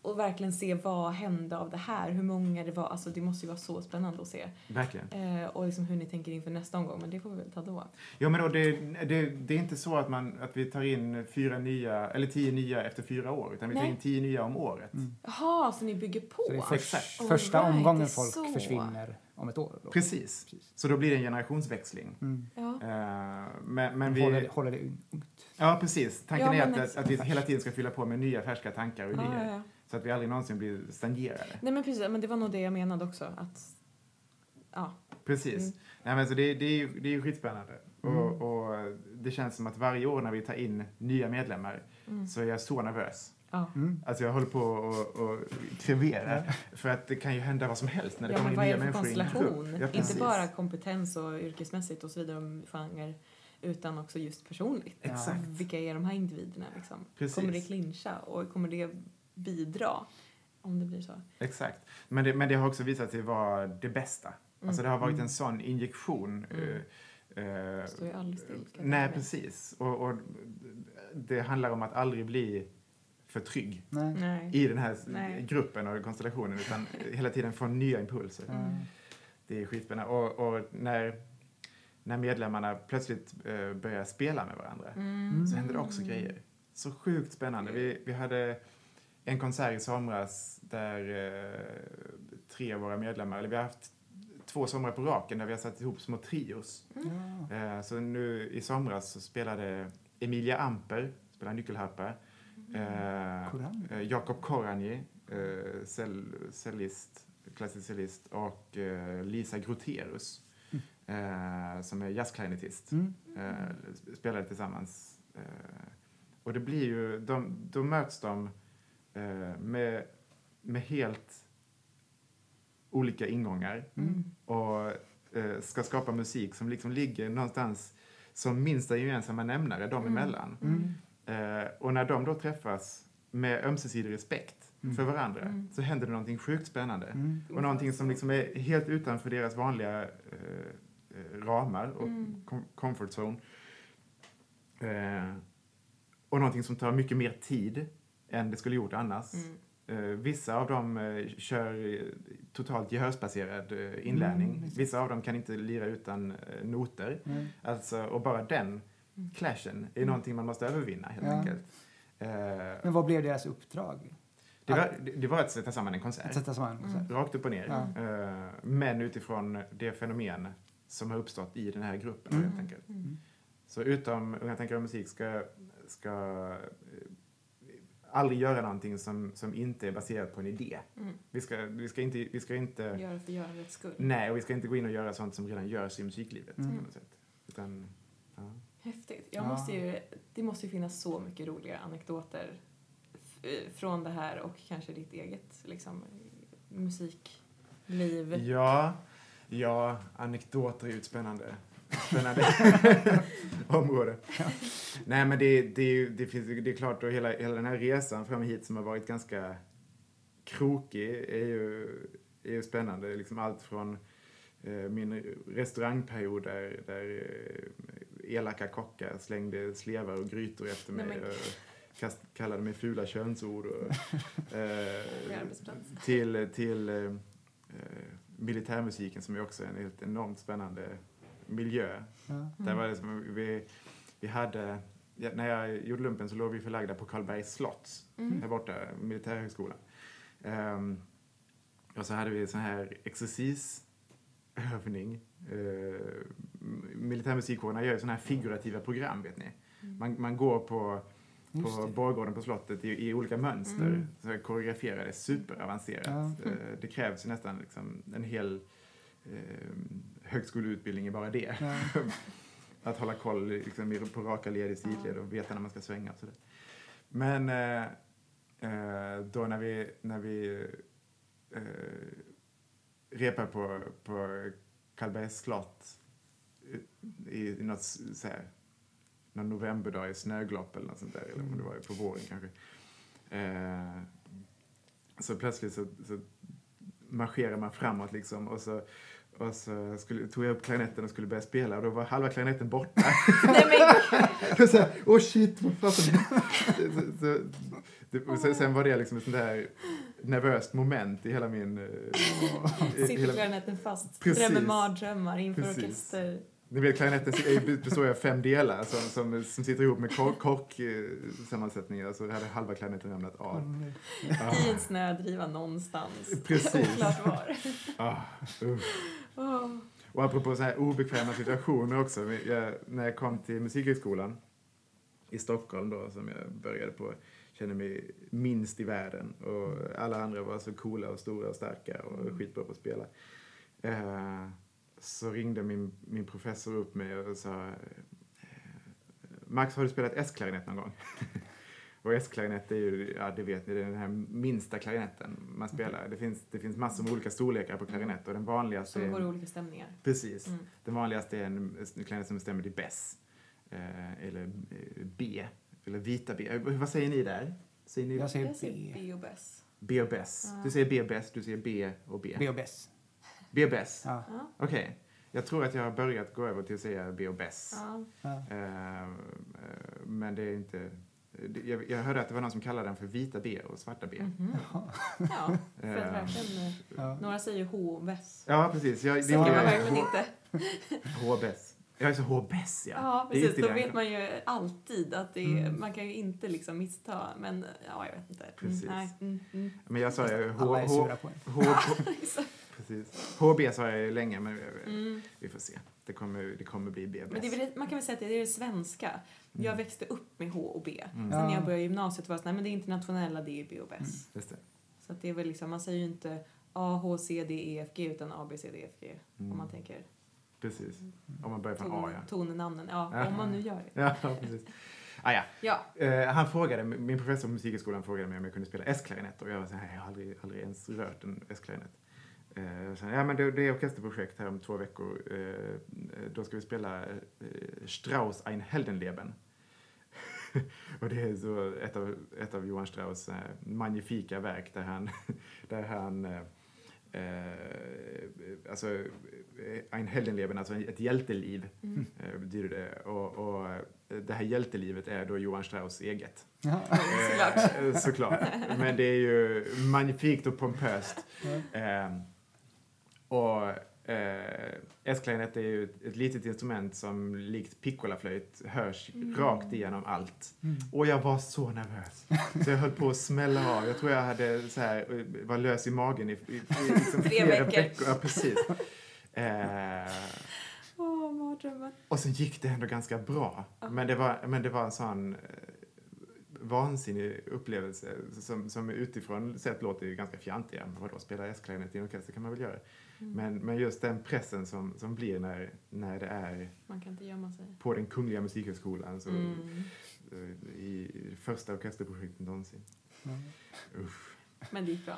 och verkligen se vad hände av det här, hur många det var. Alltså det måste ju vara så spännande att se. Verkligen. Eh, och liksom hur ni tänker inför nästa omgång, men det får vi väl ta då. Ja, men då, det, det, det är inte så att, man, att vi tar in fyra nya, eller tio nya efter fyra år, utan vi tar Nej. in tio nya om året. Mm. Jaha, så ni bygger på? Så det är för, första right, omgången det är folk så. försvinner om ett år. Då. Precis. Precis. Så då blir det en generationsväxling. Mm. Ja. Eh, men, men vi... håller, håller det ungt. Ja, precis. Tanken Ja, är att, att vi hela tiden ska fylla på med nya färska tankar och Ja, idéer. ja, ja. Så att vi aldrig någonsin blir stagnerade. Nej men precis, men det var nog det jag menade också. Att, ja. Precis. Mm. Nej, men så det, det, är ju, det är ju skitspännande. Mm. Och, och det känns som att varje år när vi tar in nya medlemmar Mm. så är jag så nervös. ja. Mm. Alltså jag håller på och, och krevera. För att det kan ju hända vad som helst när det Ja, kommer men in nya människor i en grupp. Ja, Inte precis. bara kompetens och yrkesmässigt och så vidare om genre, utan också just personligt. Exakt. Vilka är de här individerna liksom? Precis. Kommer det clincha och kommer det bidra? Om det blir så. Exakt. Men det, men det har också visat sig vara det bästa. Alltså det har varit en sån injektion. Mm. eh, eh, Står ju aldrig still. Nej, precis. Och, och det handlar om att aldrig bli för trygg Nej. Nej. i den här Nej. gruppen och konstellationen utan hela tiden få nya impulser. Mm. Det är skitspännande. Och, och när, när medlemmarna plötsligt eh, börjar spela med varandra Mm. så händer det också grejer. Så sjukt spännande. Vi, vi hade en konsert i somras där eh, tre av våra medlemmar, eller vi har haft två somrar på raken där vi har satt ihop små trios. Ja. Eh, så nu i somras så spelade Emilia Amper, spelar nyckelharpa, eh, Korani. eh, Jakob Korani, eh, cell, cellist, klassisk cellist och eh, Lisa Groterus eh, som är jazzklarinettist Mm. eh, spelade tillsammans. Eh, och det blir ju, de, då möts de eh, med, med helt olika ingångar Mm. och eh, ska skapa musik som liksom ligger någonstans som minsta gemensamma nämnare dem Mm. emellan. Mm. Eh, och när de då träffas med ömsesidig respekt Mm. för varandra Mm. så händer det någonting sjukt spännande. Mm. Och någonting som liksom är helt utanför deras vanliga eh, eh, ramar och Mm. com- comfort zone. Eh, och någonting som tar mycket mer tid än det skulle gjort annars. Mm. Eh, vissa av dem eh, kör eh, totalt gehörsbaserad eh, inlärning. Mm, vissa av dem kan inte lira utan noter. Nej. Alltså, och bara den Mm. clashen är någonting man måste övervinna helt Ja. enkelt. Men vad blev deras uppdrag? det, var, det, var att sätta samman en konsert. sätta samman? Mm. så här. Rakt upp och ner. Ja. Men utifrån det fenomen som har uppstått i den här gruppen Mm. helt enkelt. Mm. Så utom Unga tankar och musik ska, ska aldrig göra någonting som, som inte är baserat på en idé. Mm. Vi ska, vi ska inte, vi ska inte Göra för görandets skull. nej, och vi ska inte gå in och göra sånt som redan görs i musiklivet Mm. på något sätt. Utan, ja. Häftigt. Jag Ja. måste ju, det måste ju finnas så mycket roliga anekdoter f- från det här och kanske ditt eget liksom, musikliv. ja, ja, anekdoter är ju ett spännande, spännande (laughs) område. Nej, men det, det, det, finns, det är klart, och hela, hela den här resan fram hit som har varit ganska krokig är ju, är ju spännande. Liksom allt från eh, min restaurangperiod där, där eh, elaka kockar slängde slevar och grytor efter mig Nej, kast, kallade mig fula könsord. Och, (laughs) eh, till till eh, eh, militärmusiken som är också en helt enormt spännande miljö. Mm. var det som vi, vi hade, när jag gjorde lumpen så låg vi förlagda på Karlbergs slott, Mm. här borta, militärhögskolan. Ehm, och så hade vi sån här exercisövning. Uh, militärmusikkårerna gör ju såna här figurativa program, vet ni. Mm. Man, man går på, på borggården på slottet i, i olika mönster. Mm. Så koreograferade, superavancerat. Ja. Eh, det krävs ju nästan liksom en hel eh, högskoleutbildning i bara det. Ja. (laughs) Att hålla koll liksom, på raka led i sidled och veta när man ska svänga och sådär. Men eh, eh, då när vi, när vi eh, repar på, på Karlbergs slott i, i något så här, någon novemberdag i snöglopp eller något sånt där, eller om det var på våren kanske. Eh, så plötsligt så, så marscherar man framåt liksom och så, och, och så skulle, tog jag upp klarinetten och skulle börja spela och då var halva klarinetten borta. (laughs) Nej, men, Och så här, Åh shit, vad fasen. så, sen, var det liksom ett sånt där nervöst moment i hela min... eh, sitter klarinetten fast, Precis. drömmer mardrömmar inför Precis. orkester. Ni vet, klarinetten består ju av fem delar som, som, som sitter ihop med kork, kork eh, sammansättningar. Så hade halva klarinetten ramlat av. I en snödriva någonstans. Precis. Oklart var. Ah, uh. Åh. Och apropå så här obekväma situationer också. Jag, när jag kom till Musikhögskolan i Stockholm då, som jag började på, kände mig minst i världen. Och alla andra var så coola och stora och starka och skitbra på att spela. Eh, så ringde min, min professor upp mig och sa eh, Max, har du spelat S-klarinett någon gång? (laughs) Och S-klarinett är ju, ja det vet ni, det är den här minsta klarinetten man spelar. Det finns, det finns massor med olika storlekar på klarinett och den vanligaste Som är går i olika stämningar. Precis. Mm. Den vanligaste är en klarinett som bestämmer i bess. Eh, eller eh, B. Eller vita B. Eh, Vad säger ni där? Säger ni Jag säger Jag säger B. B och Bess. B och bess? Ja. Du säger B och bess, du säger B och B. B och Bess. B och bess? Ja. Ja. Okej. Jag tror att jag har börjat gå över till att säga B och bess. Ja. Ja. Eh, men det är inte... det- Jag, jag hörde att det var någon som kallade den för vita B och svarta B. Mhm. Ja, för att verkligen... eh, Ja. Några säger H och Bess. Ja, precis. Jag, Så kan man är verkligen inte. H-bess. Jag är så H-bess, ja. Ja, Det precis. Då det. vet man ju alltid att det är, Mm. man kan ju inte liksom missta, men ja, jag vet inte. Mm, Precis. nej. Mm, mm. Men jag sa ju H... Alla är sura på en. (laughs) H, precis. HB sa jag ju länge, men vi- Mm. vi får se. Det kommer, det kommer bli B Men det är väl, man kan väl säga att det är det svenska. Jag växte upp med H och B. Mm. Sen när Ja. jag började gymnasiet var det så nej men det är internationella, det är B och Bess. Just det. Så att det är väl liksom, man säger ju inte A, H, C, D, E, F, G utan A, B, C, D, F, G. Mm. Om man tänker Precis. Om man börjar från ton, A, ja. tonnamnen. Ja, Ja. om man nu gör det. (laughs) Ja, precis. Ah, ja. Ja. Eh, han frågade, min professor på musikhögskolan frågade mig om jag kunde spela S-klarinett och jag var så här, jag har aldrig, aldrig ens rört en S-klarinett. Eh, så, ja, men det, det är orkesterprojekt här om två veckor. Eh, då ska vi spela eh, Strauss Ein Heldenleben. (laughs) och det är så ett av, ett av Johann Strauss eh, magnifika verk där han, (laughs) där han eh, eh, alltså eh, Ein Heldenleben, alltså ett hjälteliv Mm. (laughs) betyder det. Och, och det här hjältelivet är då Johann Strauss eget. Ja. Såklart. Såklart. Men det är ju magnifikt och pompöst. Eh, och eh, S-klarinett är ju ett, ett litet instrument som likt piccolaflöjt hörs Mm. rakt igenom allt. Mm. Och jag var så nervös. Så jag höll på att smälla av. Jag tror jag hade så här, eh, var lös i magen i, i, i (laughs) liksom Tre flera veckor. Ja, precis. (laughs) Eh, mardrömmar. och sen gick det ändå ganska bra. Ja. Men, det var, men det var en sån eh, vansinnig upplevelse som, som utifrån sett låter ju ganska fjantiga. Men vadå, spela S-klarinett i en orkester kan man väl göra. Mm. Men, men just den pressen som, som blir när, när det är Man kan inte gömma sig. på den Kungliga Musikhögskolan så, Mm. eh, i första orkesterprojektet någonsin. Usch. Men det gick bra.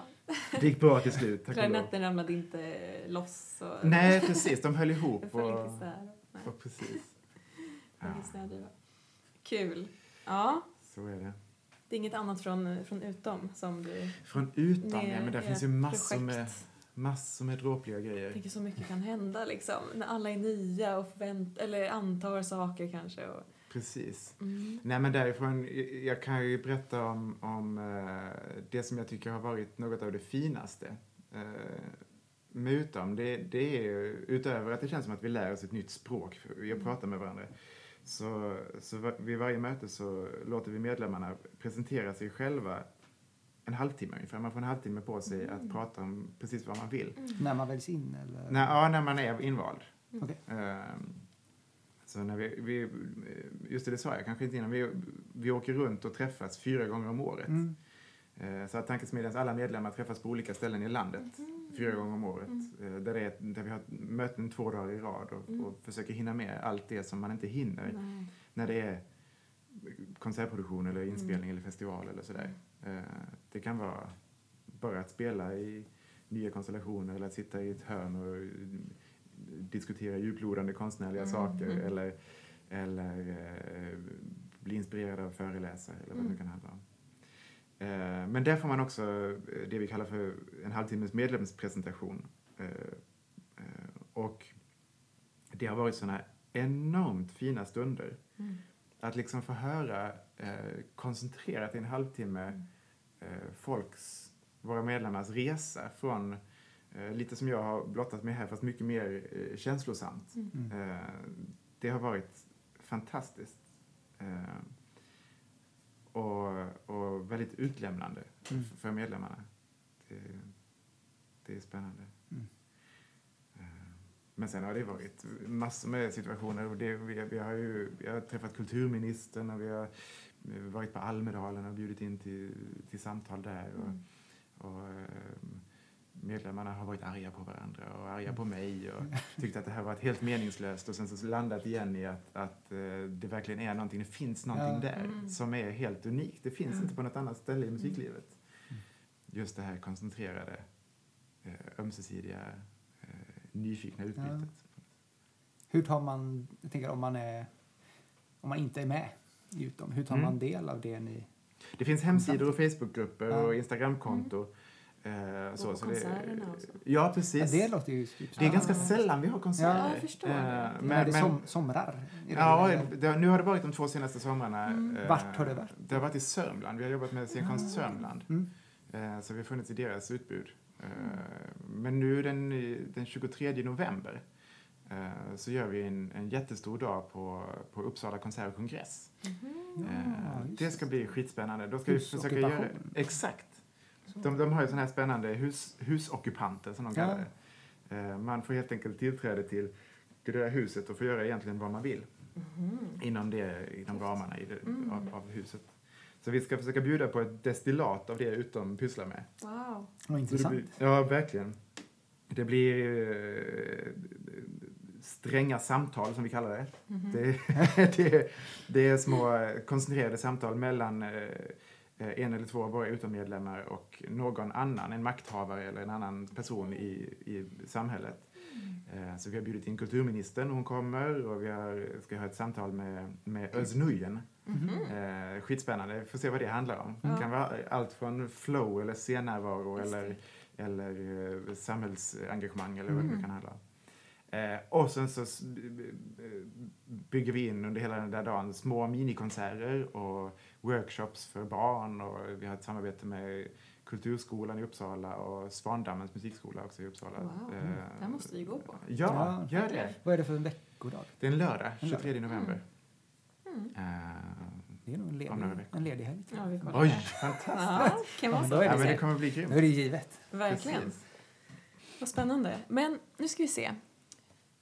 Det gick bra till slut, tack och. Klarinetten ramlade inte loss. Och Nej, precis. De höll ihop. föll Och, inte isär. Nej, och precis. det Ja. Kul. Ja, så är det. det är inget annat från, från utom som du... Från utan, ja, med men där finns ju massor med, projekt. Massor med dråpliga grejer. Jag tänker så mycket kan hända liksom. När alla är nya och förvänt eller antar saker kanske. Och, Precis. mm. Nej men därifrån, jag- jag kan ju berätta om, om eh, det som jag tycker har varit något av det finaste eh, med Utom. Det, det är utöver att det känns som att vi lär oss ett nytt språk, för vi pratar med varandra, så, så vid varje möte så låter vi medlemmarna presentera sig själva en halvtimme ungefär. Man får en halvtimme på sig att prata om precis vad man vill. När man väljs in eller? När, ja, när man är invald. Okej. Ehm, så när vi, vi, just det, det sa jag kanske inte innan, vi, vi åker runt och träffas fyra gånger om året. Mm. Eh, Så att Tankesmedjans alla medlemmar träffas på olika ställen i landet fyra gånger om året. Eh, Där, det är, där vi har möten två dagar i rad och, Mm. och försöker hinna med allt det som man inte hinner Nej. när det är konsertproduktion eller inspelning eller festival eller sådär. Eh, Det kan vara bara att spela i nya konstellationer eller att sitta i ett hörn och eh, diskutera djuplodande konstnärliga Mm, saker mm. eller, eller eh, bli inspirerad av föreläsare eller vad det Mm. nu kan handla om. Men där får man också det vi kallar för en halvtimmes medlemspresentation. Och det har varit såna enormt fina stunder. Mm. Att liksom få höra eh, koncentrerat i en halvtimme Mm. eh, folks, våra medlemmars resa från eh, lite som jag har blottat mig här fast mycket mer eh, känslosamt. Mm. Eh, det har varit fantastiskt. Eh, och, och väldigt utlämnande Mm. för medlemmarna. Det, det är spännande. Mm. Eh, Men sen har det varit massor med situationer. Och det, vi, vi, har ju, vi har träffat kulturministern och vi har varit på Almedalen och bjudit in till, till samtal där. Och, Mm. och eh, medlemmarna har varit arga på varandra och arga på mig och (laughs) tyckte att det här var helt meningslöst och sen så landat igen i att, att eh, det verkligen är någonting, det finns någonting Ja. där Mm. som är helt unikt. Det finns Mm. inte på något annat ställe i musiklivet. Mm. Just det här koncentrerade, eh, ömsesidiga, eh, nyfikna utbytet. Hur tar man, jag tänker om man är, om man inte är med i Utom, hur tar Mm. man del av det ni... Det finns hemsidor och Facebookgrupper Ja. och Instagramkonto. Eh, Och så, på så konserterna och så. Ja, Ja, precis. det låter ju... Typ, Det är ganska Ja. sällan vi har konserter. Ja, jag förstår. Eh, men, men, det som, somrar? Är det ja, det? det, nu har det varit de två senaste somrarna. Mm. eh, Vart har det varit? Det har varit i Sörmland. Vi har jobbat med scenkonst Ah. Sörmland. Mm. Eh, så vi har funnits i deras utbud. Eh, men nu den, den 23 november eh, så gör vi en, en jättestor dag på, på Uppsala konsert och kongress. Mhm. Eh, Ja, det ska bli skitspännande. Då ska vi försöka göra... Exakt. De, de har ju sådana här spännande hus, husockupanter som de Ja. kallar det. Man får helt enkelt tillträde till, till det där huset och får göra egentligen vad man vill Mhm. inom, det, inom ramarna i det, Mm. av, av huset. Så vi ska försöka bjuda på ett destillat av det utom pysslar med. Wow. Vad intressant. blir, ja, verkligen. Det blir eh, stränga samtal, som vi kallar det. Mhm. Det, (laughs) det, det är små eh, koncentrerade samtal mellan eh, en eller två av våra utommedlemmar och någon annan, en makthavare eller en annan person i, i samhället. Eh, Så vi har bjudit in kulturministern, hon kommer och vi har, ska ha ett samtal med, med Özz Nujen. Mhm. Eh, skitspännande, vi får se vad det handlar om. Det kan vara allt från flow eller scennärvaro det. eller, eller eh, samhällsengagemang eller vad Mm. det kan handla om. Eh, och sen så bygger vi in under hela den där dagen små minikonserter och workshops för barn och vi har ett samarbete med Kulturskolan i Uppsala och Svandammens musikskola också i Uppsala. Wow. Eh, Det här måste vi gå på. Ja, Ja, gör det. Vad är det för en veckodag? Det är en lördag, En lördag. 23 november. Mm. Eh, Det är nog en ledig, en ledig helg. Ja, vi oj, fantastiskt! Ja, kan vara så. Ja, det men det kommer bli Nu grymt. är det givet. Verkligen. Precis. Vad spännande. Men nu ska vi se.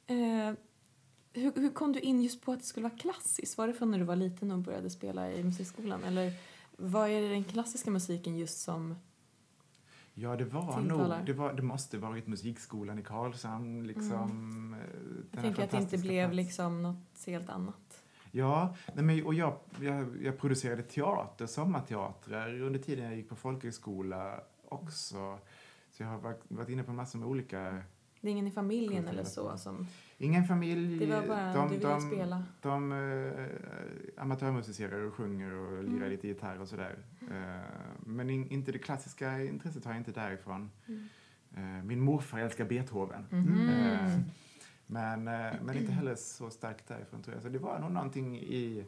Eh, hur, hur kom du in just på att det skulle vara klassiskt? Var det från när du var liten och började spela i musikskolan? Eller vad är det den klassiska musiken just som... Ja, det var Tilltalar. nog, det, var, det måste varit musikskolan i Karlshamn liksom. eh, Jag tänker att det inte blev plats. liksom något helt annat. Ja, nej men, och jag, jag, jag producerade teater, sommarteatrar under tiden jag gick på folkhögskola också. Så jag har varit, inne på massor med olika, Det är ingen i familjen eller så som... ingen familj, Det var bara de, du ville de, spela. de eh, amatörmusicerar och sjunger och lirar Mm. lite gitarr och sådär. Eh, men in, inte det klassiska intresset har jag inte därifrån. Mm. Eh, min morfar älskar Beethoven. Mhm. Men, eh, men inte heller så starkt därifrån tror jag. Så det var nog någonting i,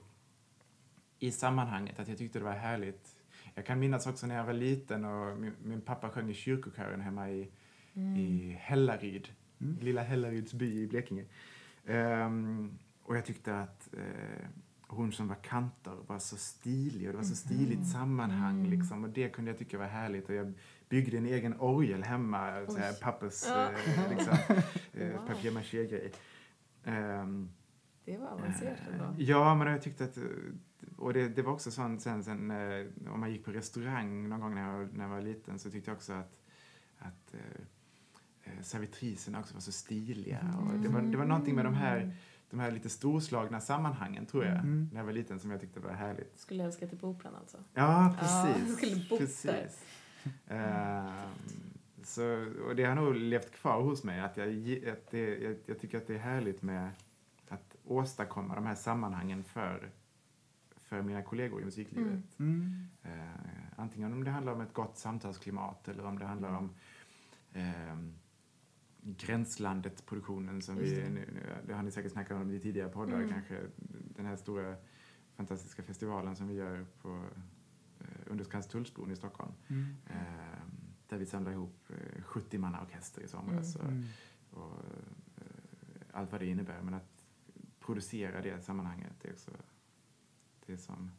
i sammanhanget att jag tyckte det var härligt. Jag kan minnas också när jag var liten och min, min pappa sjöng i kyrkokören hemma i, Mm. i Hällaryd, Mm. lilla Hällaryds by i Blekinge. Ehm, och jag tyckte att eh, hon som var kantor var så stilig och det var så stiligt sammanhang Mm. liksom. Och det kunde jag tycka var härligt och jag byggde en egen orgel hemma, så här, Oj. pappers Ja. eh, liksom, (laughs) eh, Wow. papier-maché-grej. Ehm, Det var avancerat eh, ändå. Ja, men jag tyckte att... eh, Och det, det var också sånt sen, sen om man gick på restaurang någon gång när jag, när jag var liten så tyckte jag också att, att eh, servitriserna också var så stiliga. Och det, var, det var någonting med de här, de här lite storslagna sammanhangen tror jag, Mm. när jag var liten som jag tyckte var härligt. Skulle älska till på Operan alltså. Ja, Ja, precis. skulle bott där. Ehm, så, och det har nog levt kvar hos mig att, jag, att det, jag, jag tycker att det är härligt med att åstadkomma de här sammanhangen för, för mina kollegor i musiklivet. Mm. Mm. Eh, antingen om det handlar om ett gott samtalsklimat eller om det handlar om ehm, Gränslandet-produktionen som vi, nu, nu, det har ni säkert snackat om i tidigare poddar Mm. kanske, den här stora fantastiska festivalen som vi gör på under Skanstullsbron i Stockholm. Mm. Eh, där vi samlar ihop eh, 70 manna orkester i somras och, Mm. och eh, allt vad det innebär. Men att producera det sammanhanget, det är också det är som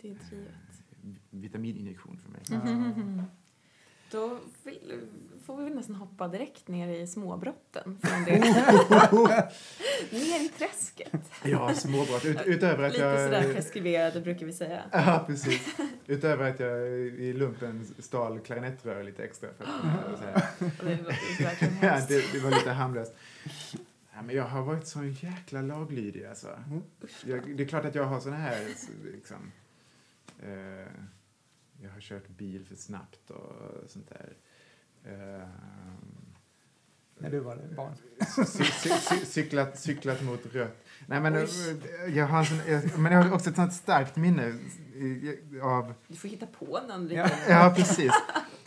Det är eh, vitamininjektion för mig. Ja. (laughs) Då vill, får vi väl nästan hoppa direkt ner i småbrotten. Från det. (laughs) ner i träsket. Ja, småbrott. Ut, utöver att Lite jag... sådär preskriberade brukar vi säga. Ja, precis. Utöver att jag i lumpen stal klarinettrör lite extra. För att, det verkligen ja, det, det var lite harmlöst. Ja, men jag har varit så jäkla laglydig alltså. Mm. Jag, det är klart att jag har såna här liksom, eh, jag har kört bil för snabbt och sånt där. Eh, När du var barn. cy, cy, cy, cyklat, cyklat mot rött. Nej, men, eh, jag har sån, jag, men jag har också ett sånt starkt minne eh, av Du får hitta på någon Ja. liten... Ja, precis.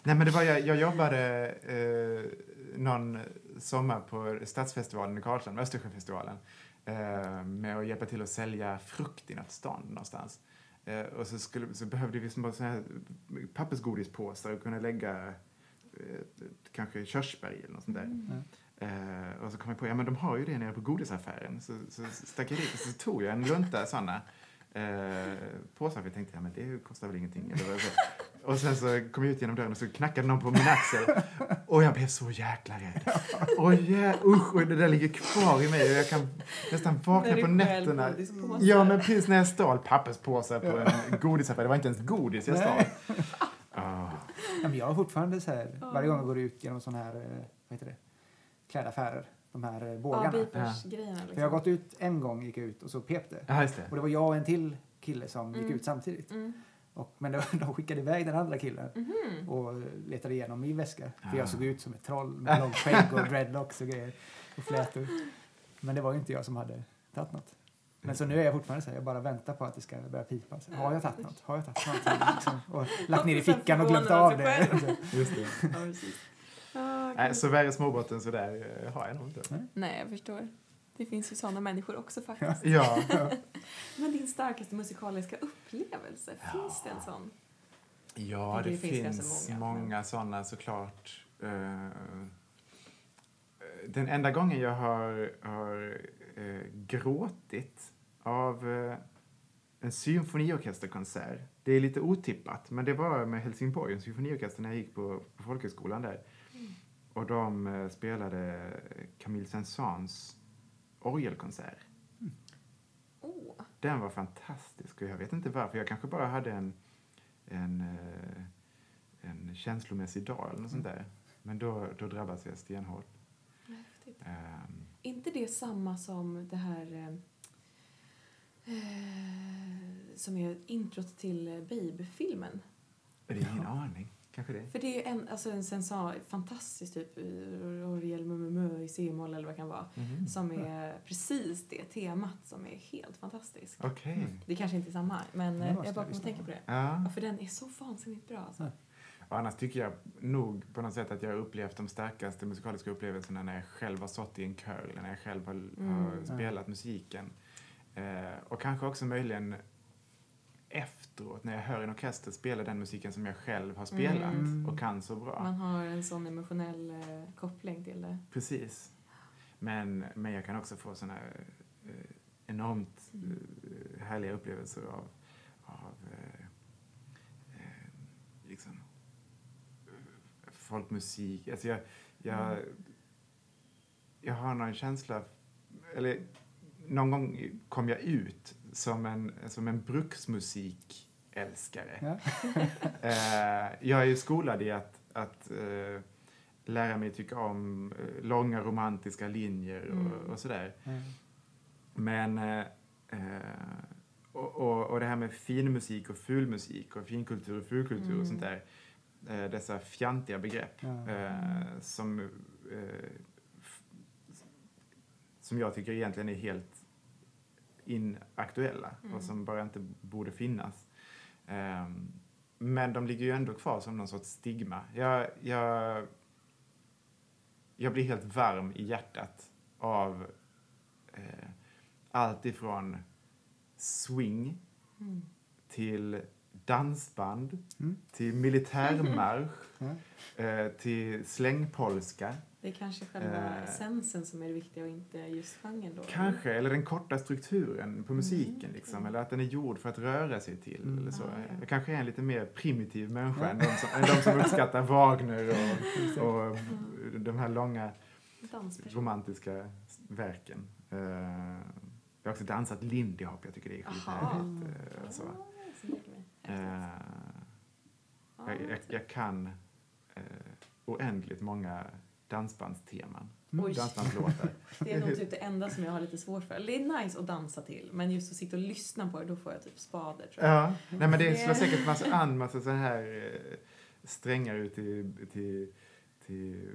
Nej, men det var, jag, jag jobbade eh, någon sommar på Stadsfestivalen i Karlshamn, Östersjöfestivalen, eh, med att hjälpa till att sälja frukt i något stånd någonstans. Eh, och så, skulle, så behövde vi små såna här pappersgodispåsar och kunna lägga eh, kanske körsbär i eller något sånt där. Mm. Eh, och så kom jag på, ja men de har ju det nere på godisaffären. Så, så stack jag dit och så tog jag en lunta sådana eh, påsar. För jag tänkte, ja men det kostar väl ingenting. Eller vad så. Och sen så kom jag ut genom dörren och så knackade någon på min axel. Och jag blev så jäkla rädd. Och ja, usch, och det där ligger kvar i mig. Och jag kan nästan vakna på nätterna. Ja, men precis när jag stal papperspåsar på en godisaffär. Det var inte ens godis jag stal. Nej. Ah. Ja, men jag har fortfarande så här, Ja. varje gång jag går ut genom sån här, eh, vad heter det, klädaffärer, de här eh, Ja, bågarna. Beepers-grejerna För jag har liksom. gått ut en gång, gick ut och så pep det. Ja, just det. Och det var jag och en till kille som gick Mm. ut samtidigt. Mm. Och, men (laughs) de skickade iväg den andra killen Mhm. och letade igenom min väska. För Ah. jag såg ut som ett troll med långt skägg och dreadlocks och grejer. Och flätor. Men det var ju inte jag som hade tagit något. Men så nu är jag fortfarande så här, jag bara väntar på att det ska börja pipa. Så, har jag tagit något? Har jag tagit någonting? (laughs) Liksom. Och lagt ner i fickan och glömt av det. (laughs) Just det. Ja, precis. Ah, Nej, så värre småbrott än så där eh, har jag nog inte. Nej, jag förstår. Det finns ju sådana människor också faktiskt. Ja. (laughs) Men din starkaste musikaliska upplevelse, finns det en sån? Ja, Det det, finns finns, många, många, sådana såklart. Eh, den enda gången jag har, har eh, gråtit av eh, en symfoniorkesterkonsert, det är lite otippat, men det var med Helsingborg, en symfoniorkester när jag gick på, på folkhögskolan där. Och de spelade Camille Saint-Saëns orgelkonsert. Oh, Den var fantastisk och jag vet inte varför. Jag kanske bara hade en, en, eh, en känslomässig dag eller något sånt där. Men då, då drabbas jag stenhårt. häftigt. Ehm, inte det samma som det här eh, eh, som är introt till Babe-filmen? det är ingen aning. Kanske det. För det är ju en, alltså en sensa, fantastisk typ eh, orgel mö, mö, mö i c-moll eller vad det kan vara. Mhm. Som är precis det temat som är helt fantastiskt. Okej. Det kanske inte är samma, men eh, jag bara lyssna tänka på. det. Ja. För den är så vansinnigt bra alltså. Och annars tycker jag nog på något sätt att jag har upplevt de starkaste musikaliska upplevelserna när jag själv har stått i en kör eller när jag själv har, har Mm. spelat musiken. Eh, och kanske också möjligen efteråt när jag hör en orkester spela den musiken som jag själv har spelat Mm. och kan så bra. Man har en sån emotionell eh, koppling till det. Precis. Men, men jag kan också få såna eh, enormt eh, härliga upplevelser av, av eh, eh, liksom, folkmusik. Alltså jag, jag, Mm. jag har någon känsla, eller någon gång kom jag ut som en, som en bruksmusikälskare. Ja. (laughs) Eh, jag är ju skolad i att, att eh, lära mig tycka om eh, långa romantiska linjer och, Mm. och sådär. Mm. Men och, och, och det här med finmusik och fulmusik och finkultur och fulkultur Mm. och sånt där. Eh, dessa fjantiga begrepp Ja. eh, som, eh, som jag tycker egentligen är helt inaktuella Mm. och som bara inte borde finnas. Ehm, men de ligger ju ändå kvar som någon sorts stigma. Jag, jag, jag blir helt varm i hjärtat av eh, allt ifrån swing Mm. till dansband, Mm. till militärmarsch, Ja. eh, till slängpolska. Det är kanske själva Eh. essensen som är det viktiga och inte just genren då? Kanske, eller den korta strukturen på musiken. Mm. Liksom, eller att den är gjord för att röra sig till. Mm. Eller så. Ah, ja. Jag kanske är en lite mer primitiv människa än, de som, än de som uppskattar (laughs) Wagner och, och de här långa Dansperson. romantiska verken. Eh, jag har också dansat Lindy Hop, jag tycker det är skithärligt. Så. Eh, jag, jag, jag kan eh, oändligt många dansbandsteman. Oj. Dansbandslåtar. (laughs) Det är nog typ det enda som jag har lite svårt för. Det är nice att dansa till, men just att sitta och lyssna på det, då får jag typ spader tror jag. Ja, nej men det (laughs) slår säkert massa an, massa så här eh, strängar ut till, till, till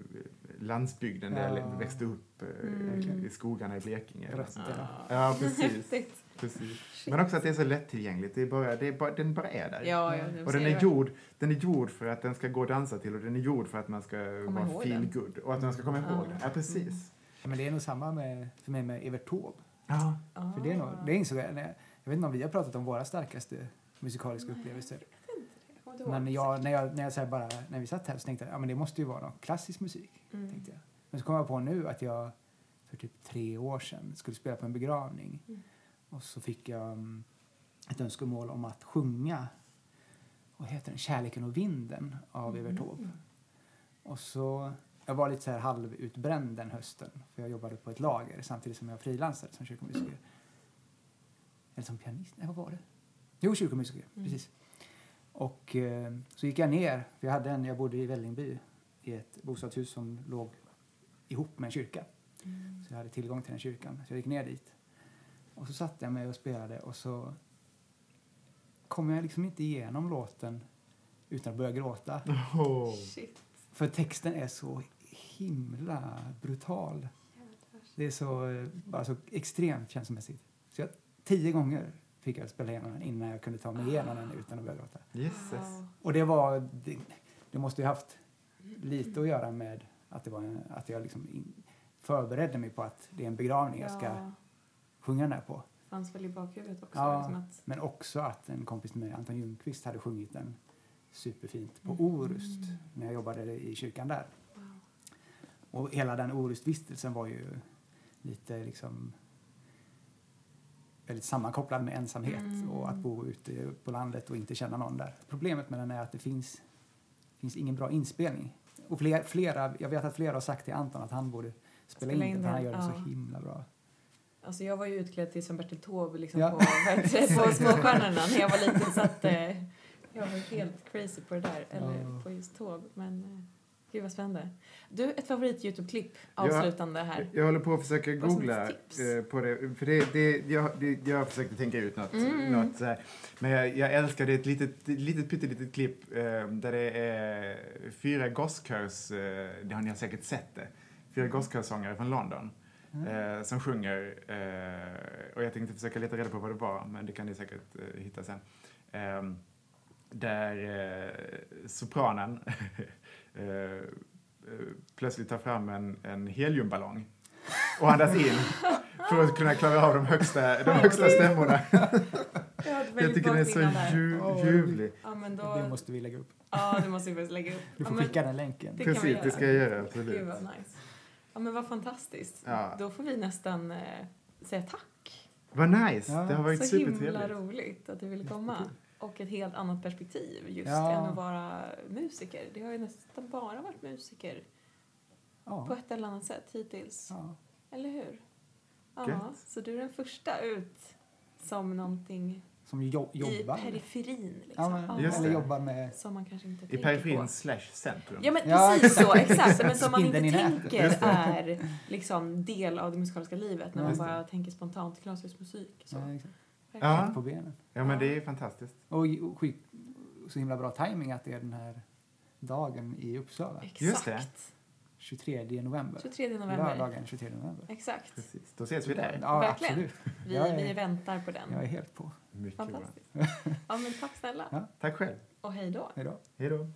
landsbygden där Ja. jag växte upp eh, Mm. i skogarna i Blekinge. Röster. Ja, precis. (laughs) Häftigt. Precis. Shit. Men också att det är så lättillgängligt. Det är bara, det är bara, den bara är där. Ja, ja, Och den är, jag. gjord, den är gjord för att den ska gå att dansa till och den är gjord för att man ska Komma vara feel den. good och att man ska komma ihåg Ja. den. Ja, precis. Ja, men det är nog samma med, för mig med Evert Taube. Ja. För det, är nog, det insåg jag, när jag, jag vet inte om vi har pratat om våra starkaste musikaliska upplevelser. Jag inte. Men jag, när, jag, när, jag så här bara, när vi satt här så tänkte jag ja, men det måste ju vara någon klassisk musik. Mm. Tänkte jag. Men så kom jag på nu att jag för typ tre år sedan skulle spela på en begravning. Mm. Och så fick jag mm, ett önskemål om att sjunga vad heter den? Kärleken och vinden av Mm. Evert Taube. Och så, jag var lite så här halvutbränd den hösten för jag jobbade på ett lager samtidigt som jag frilansade som kyrkomusiker. Eller som pianist, nej vad var det? Jo, kyrkomusiker, Mm. precis. Och eh, så gick jag ner, för jag, hade en, jag bodde i Vällingby i ett bostadshus som låg ihop med en kyrka. Mm. Så jag hade tillgång till den kyrkan. Så jag gick ner dit. Och så satte jag mig och spelade och så kom jag liksom inte igenom låten utan att börja gråta. (laughs) Oh. Shit. För texten är så himla brutal. Det är så, eh, bara så extremt känslomässigt. Så jag, tio gånger fick jag spela igenom den innan jag kunde ta mig igenom den utan att börja gråta. Jesus. Och det var, det, det måste ju haft lite att göra med att, det var en, att jag liksom in, förberedde mig på att det är en begravning jag ska sjunga den här på. fanns väl i bakhuvudet också. Ja. Liksom att, Men också att en kompis med mig, Anton Ljungqvist, hade sjungit den superfint på Mm. Orust när jag jobbade i kyrkan där. wow. Och hela den Orustvistelsen var ju lite liksom väldigt sammankopplad med ensamhet Mm. och att bo ute på landet och inte känna någon där. Problemet med den är att det finns, finns ingen bra inspelning. Och fler, flera, jag vet att flera har sagt till Anton att han borde spela, Spela in den för han gör den ja. så himla bra. Alltså jag var ju utklädd till Sven-Bertil Taube liksom Ja. på, på (laughs) Småstjärnorna när jag var liten så att (laughs) eh, jag var helt crazy på det där, eller Ja. på just Taube. Men eh, gud vad spännande. Du, ett favorit Youtube-klipp avslutande här. Jag håller på att försöka som googla eh, på det. För det, det, jag, det, jag försökte tänka ut något. Mm. något så. Men jag, jag älskar det. Ett litet, litet pyttelitet klipp eh, där det är fyra gosskörs... Eh, det har ni säkert sett det. Fyra gosskörsångare från London. Eh, som sjunger. Eh, och jag tänkte försöka leta reda på vad det var, men det kan ni säkert eh, hitta sen. Eh, där eh, sopranen (laughs) eh, eh, plötsligt tar fram en, en heliumballong och andas in för att kunna klara av de högsta, de högsta stämmorna. (laughs) Jag, Jag tycker den är så lju, ljuvlig. Ja, Det måste vi lägga upp. ja, det måste vi faktiskt lägga upp. Du ja, får men, skicka den länken. Det Precis, det ska jag göra. Gud Absolut. vad nice. Ja, men vad fantastiskt. Ja. Då får vi nästan eh, säga tack. Vad nice! Ja. Det har varit Så himla supertrevligt. roligt att du ville komma. Och ett helt annat perspektiv just Ja. än att vara musiker. Det har ju nästan bara varit musiker på ett eller annat sätt hittills. ja. Eller hur? Ja, Gött. så du är den första ut som någonting Som jo- i jobbar. periferin. Liksom. Ja, men, Just eller jobbar med... Som man kanske inte I tänker periferin på. slash centrum. Ja men Ja, precis så, exakt. Men som man inte i tänker är liksom del av det musikaliska livet när man Just det. bara tänker spontant glasljusmusik. Så. Ja, exakt. Ja. På benen. Ja, men det är fantastiskt. Och, och skit, så himla bra timing att det är den här dagen i Uppsala. Exakt. Just det. 23 november. 23 november. Lördagen 23 november. Exakt. Precis. Då ses vi där. Ja, Verkligen. absolut. Vi, är- vi väntar på den. Jag är helt på. Mycket bra. Ja men tack snälla. Ja. Tack själv. Och hej då. Hej då. Hej då.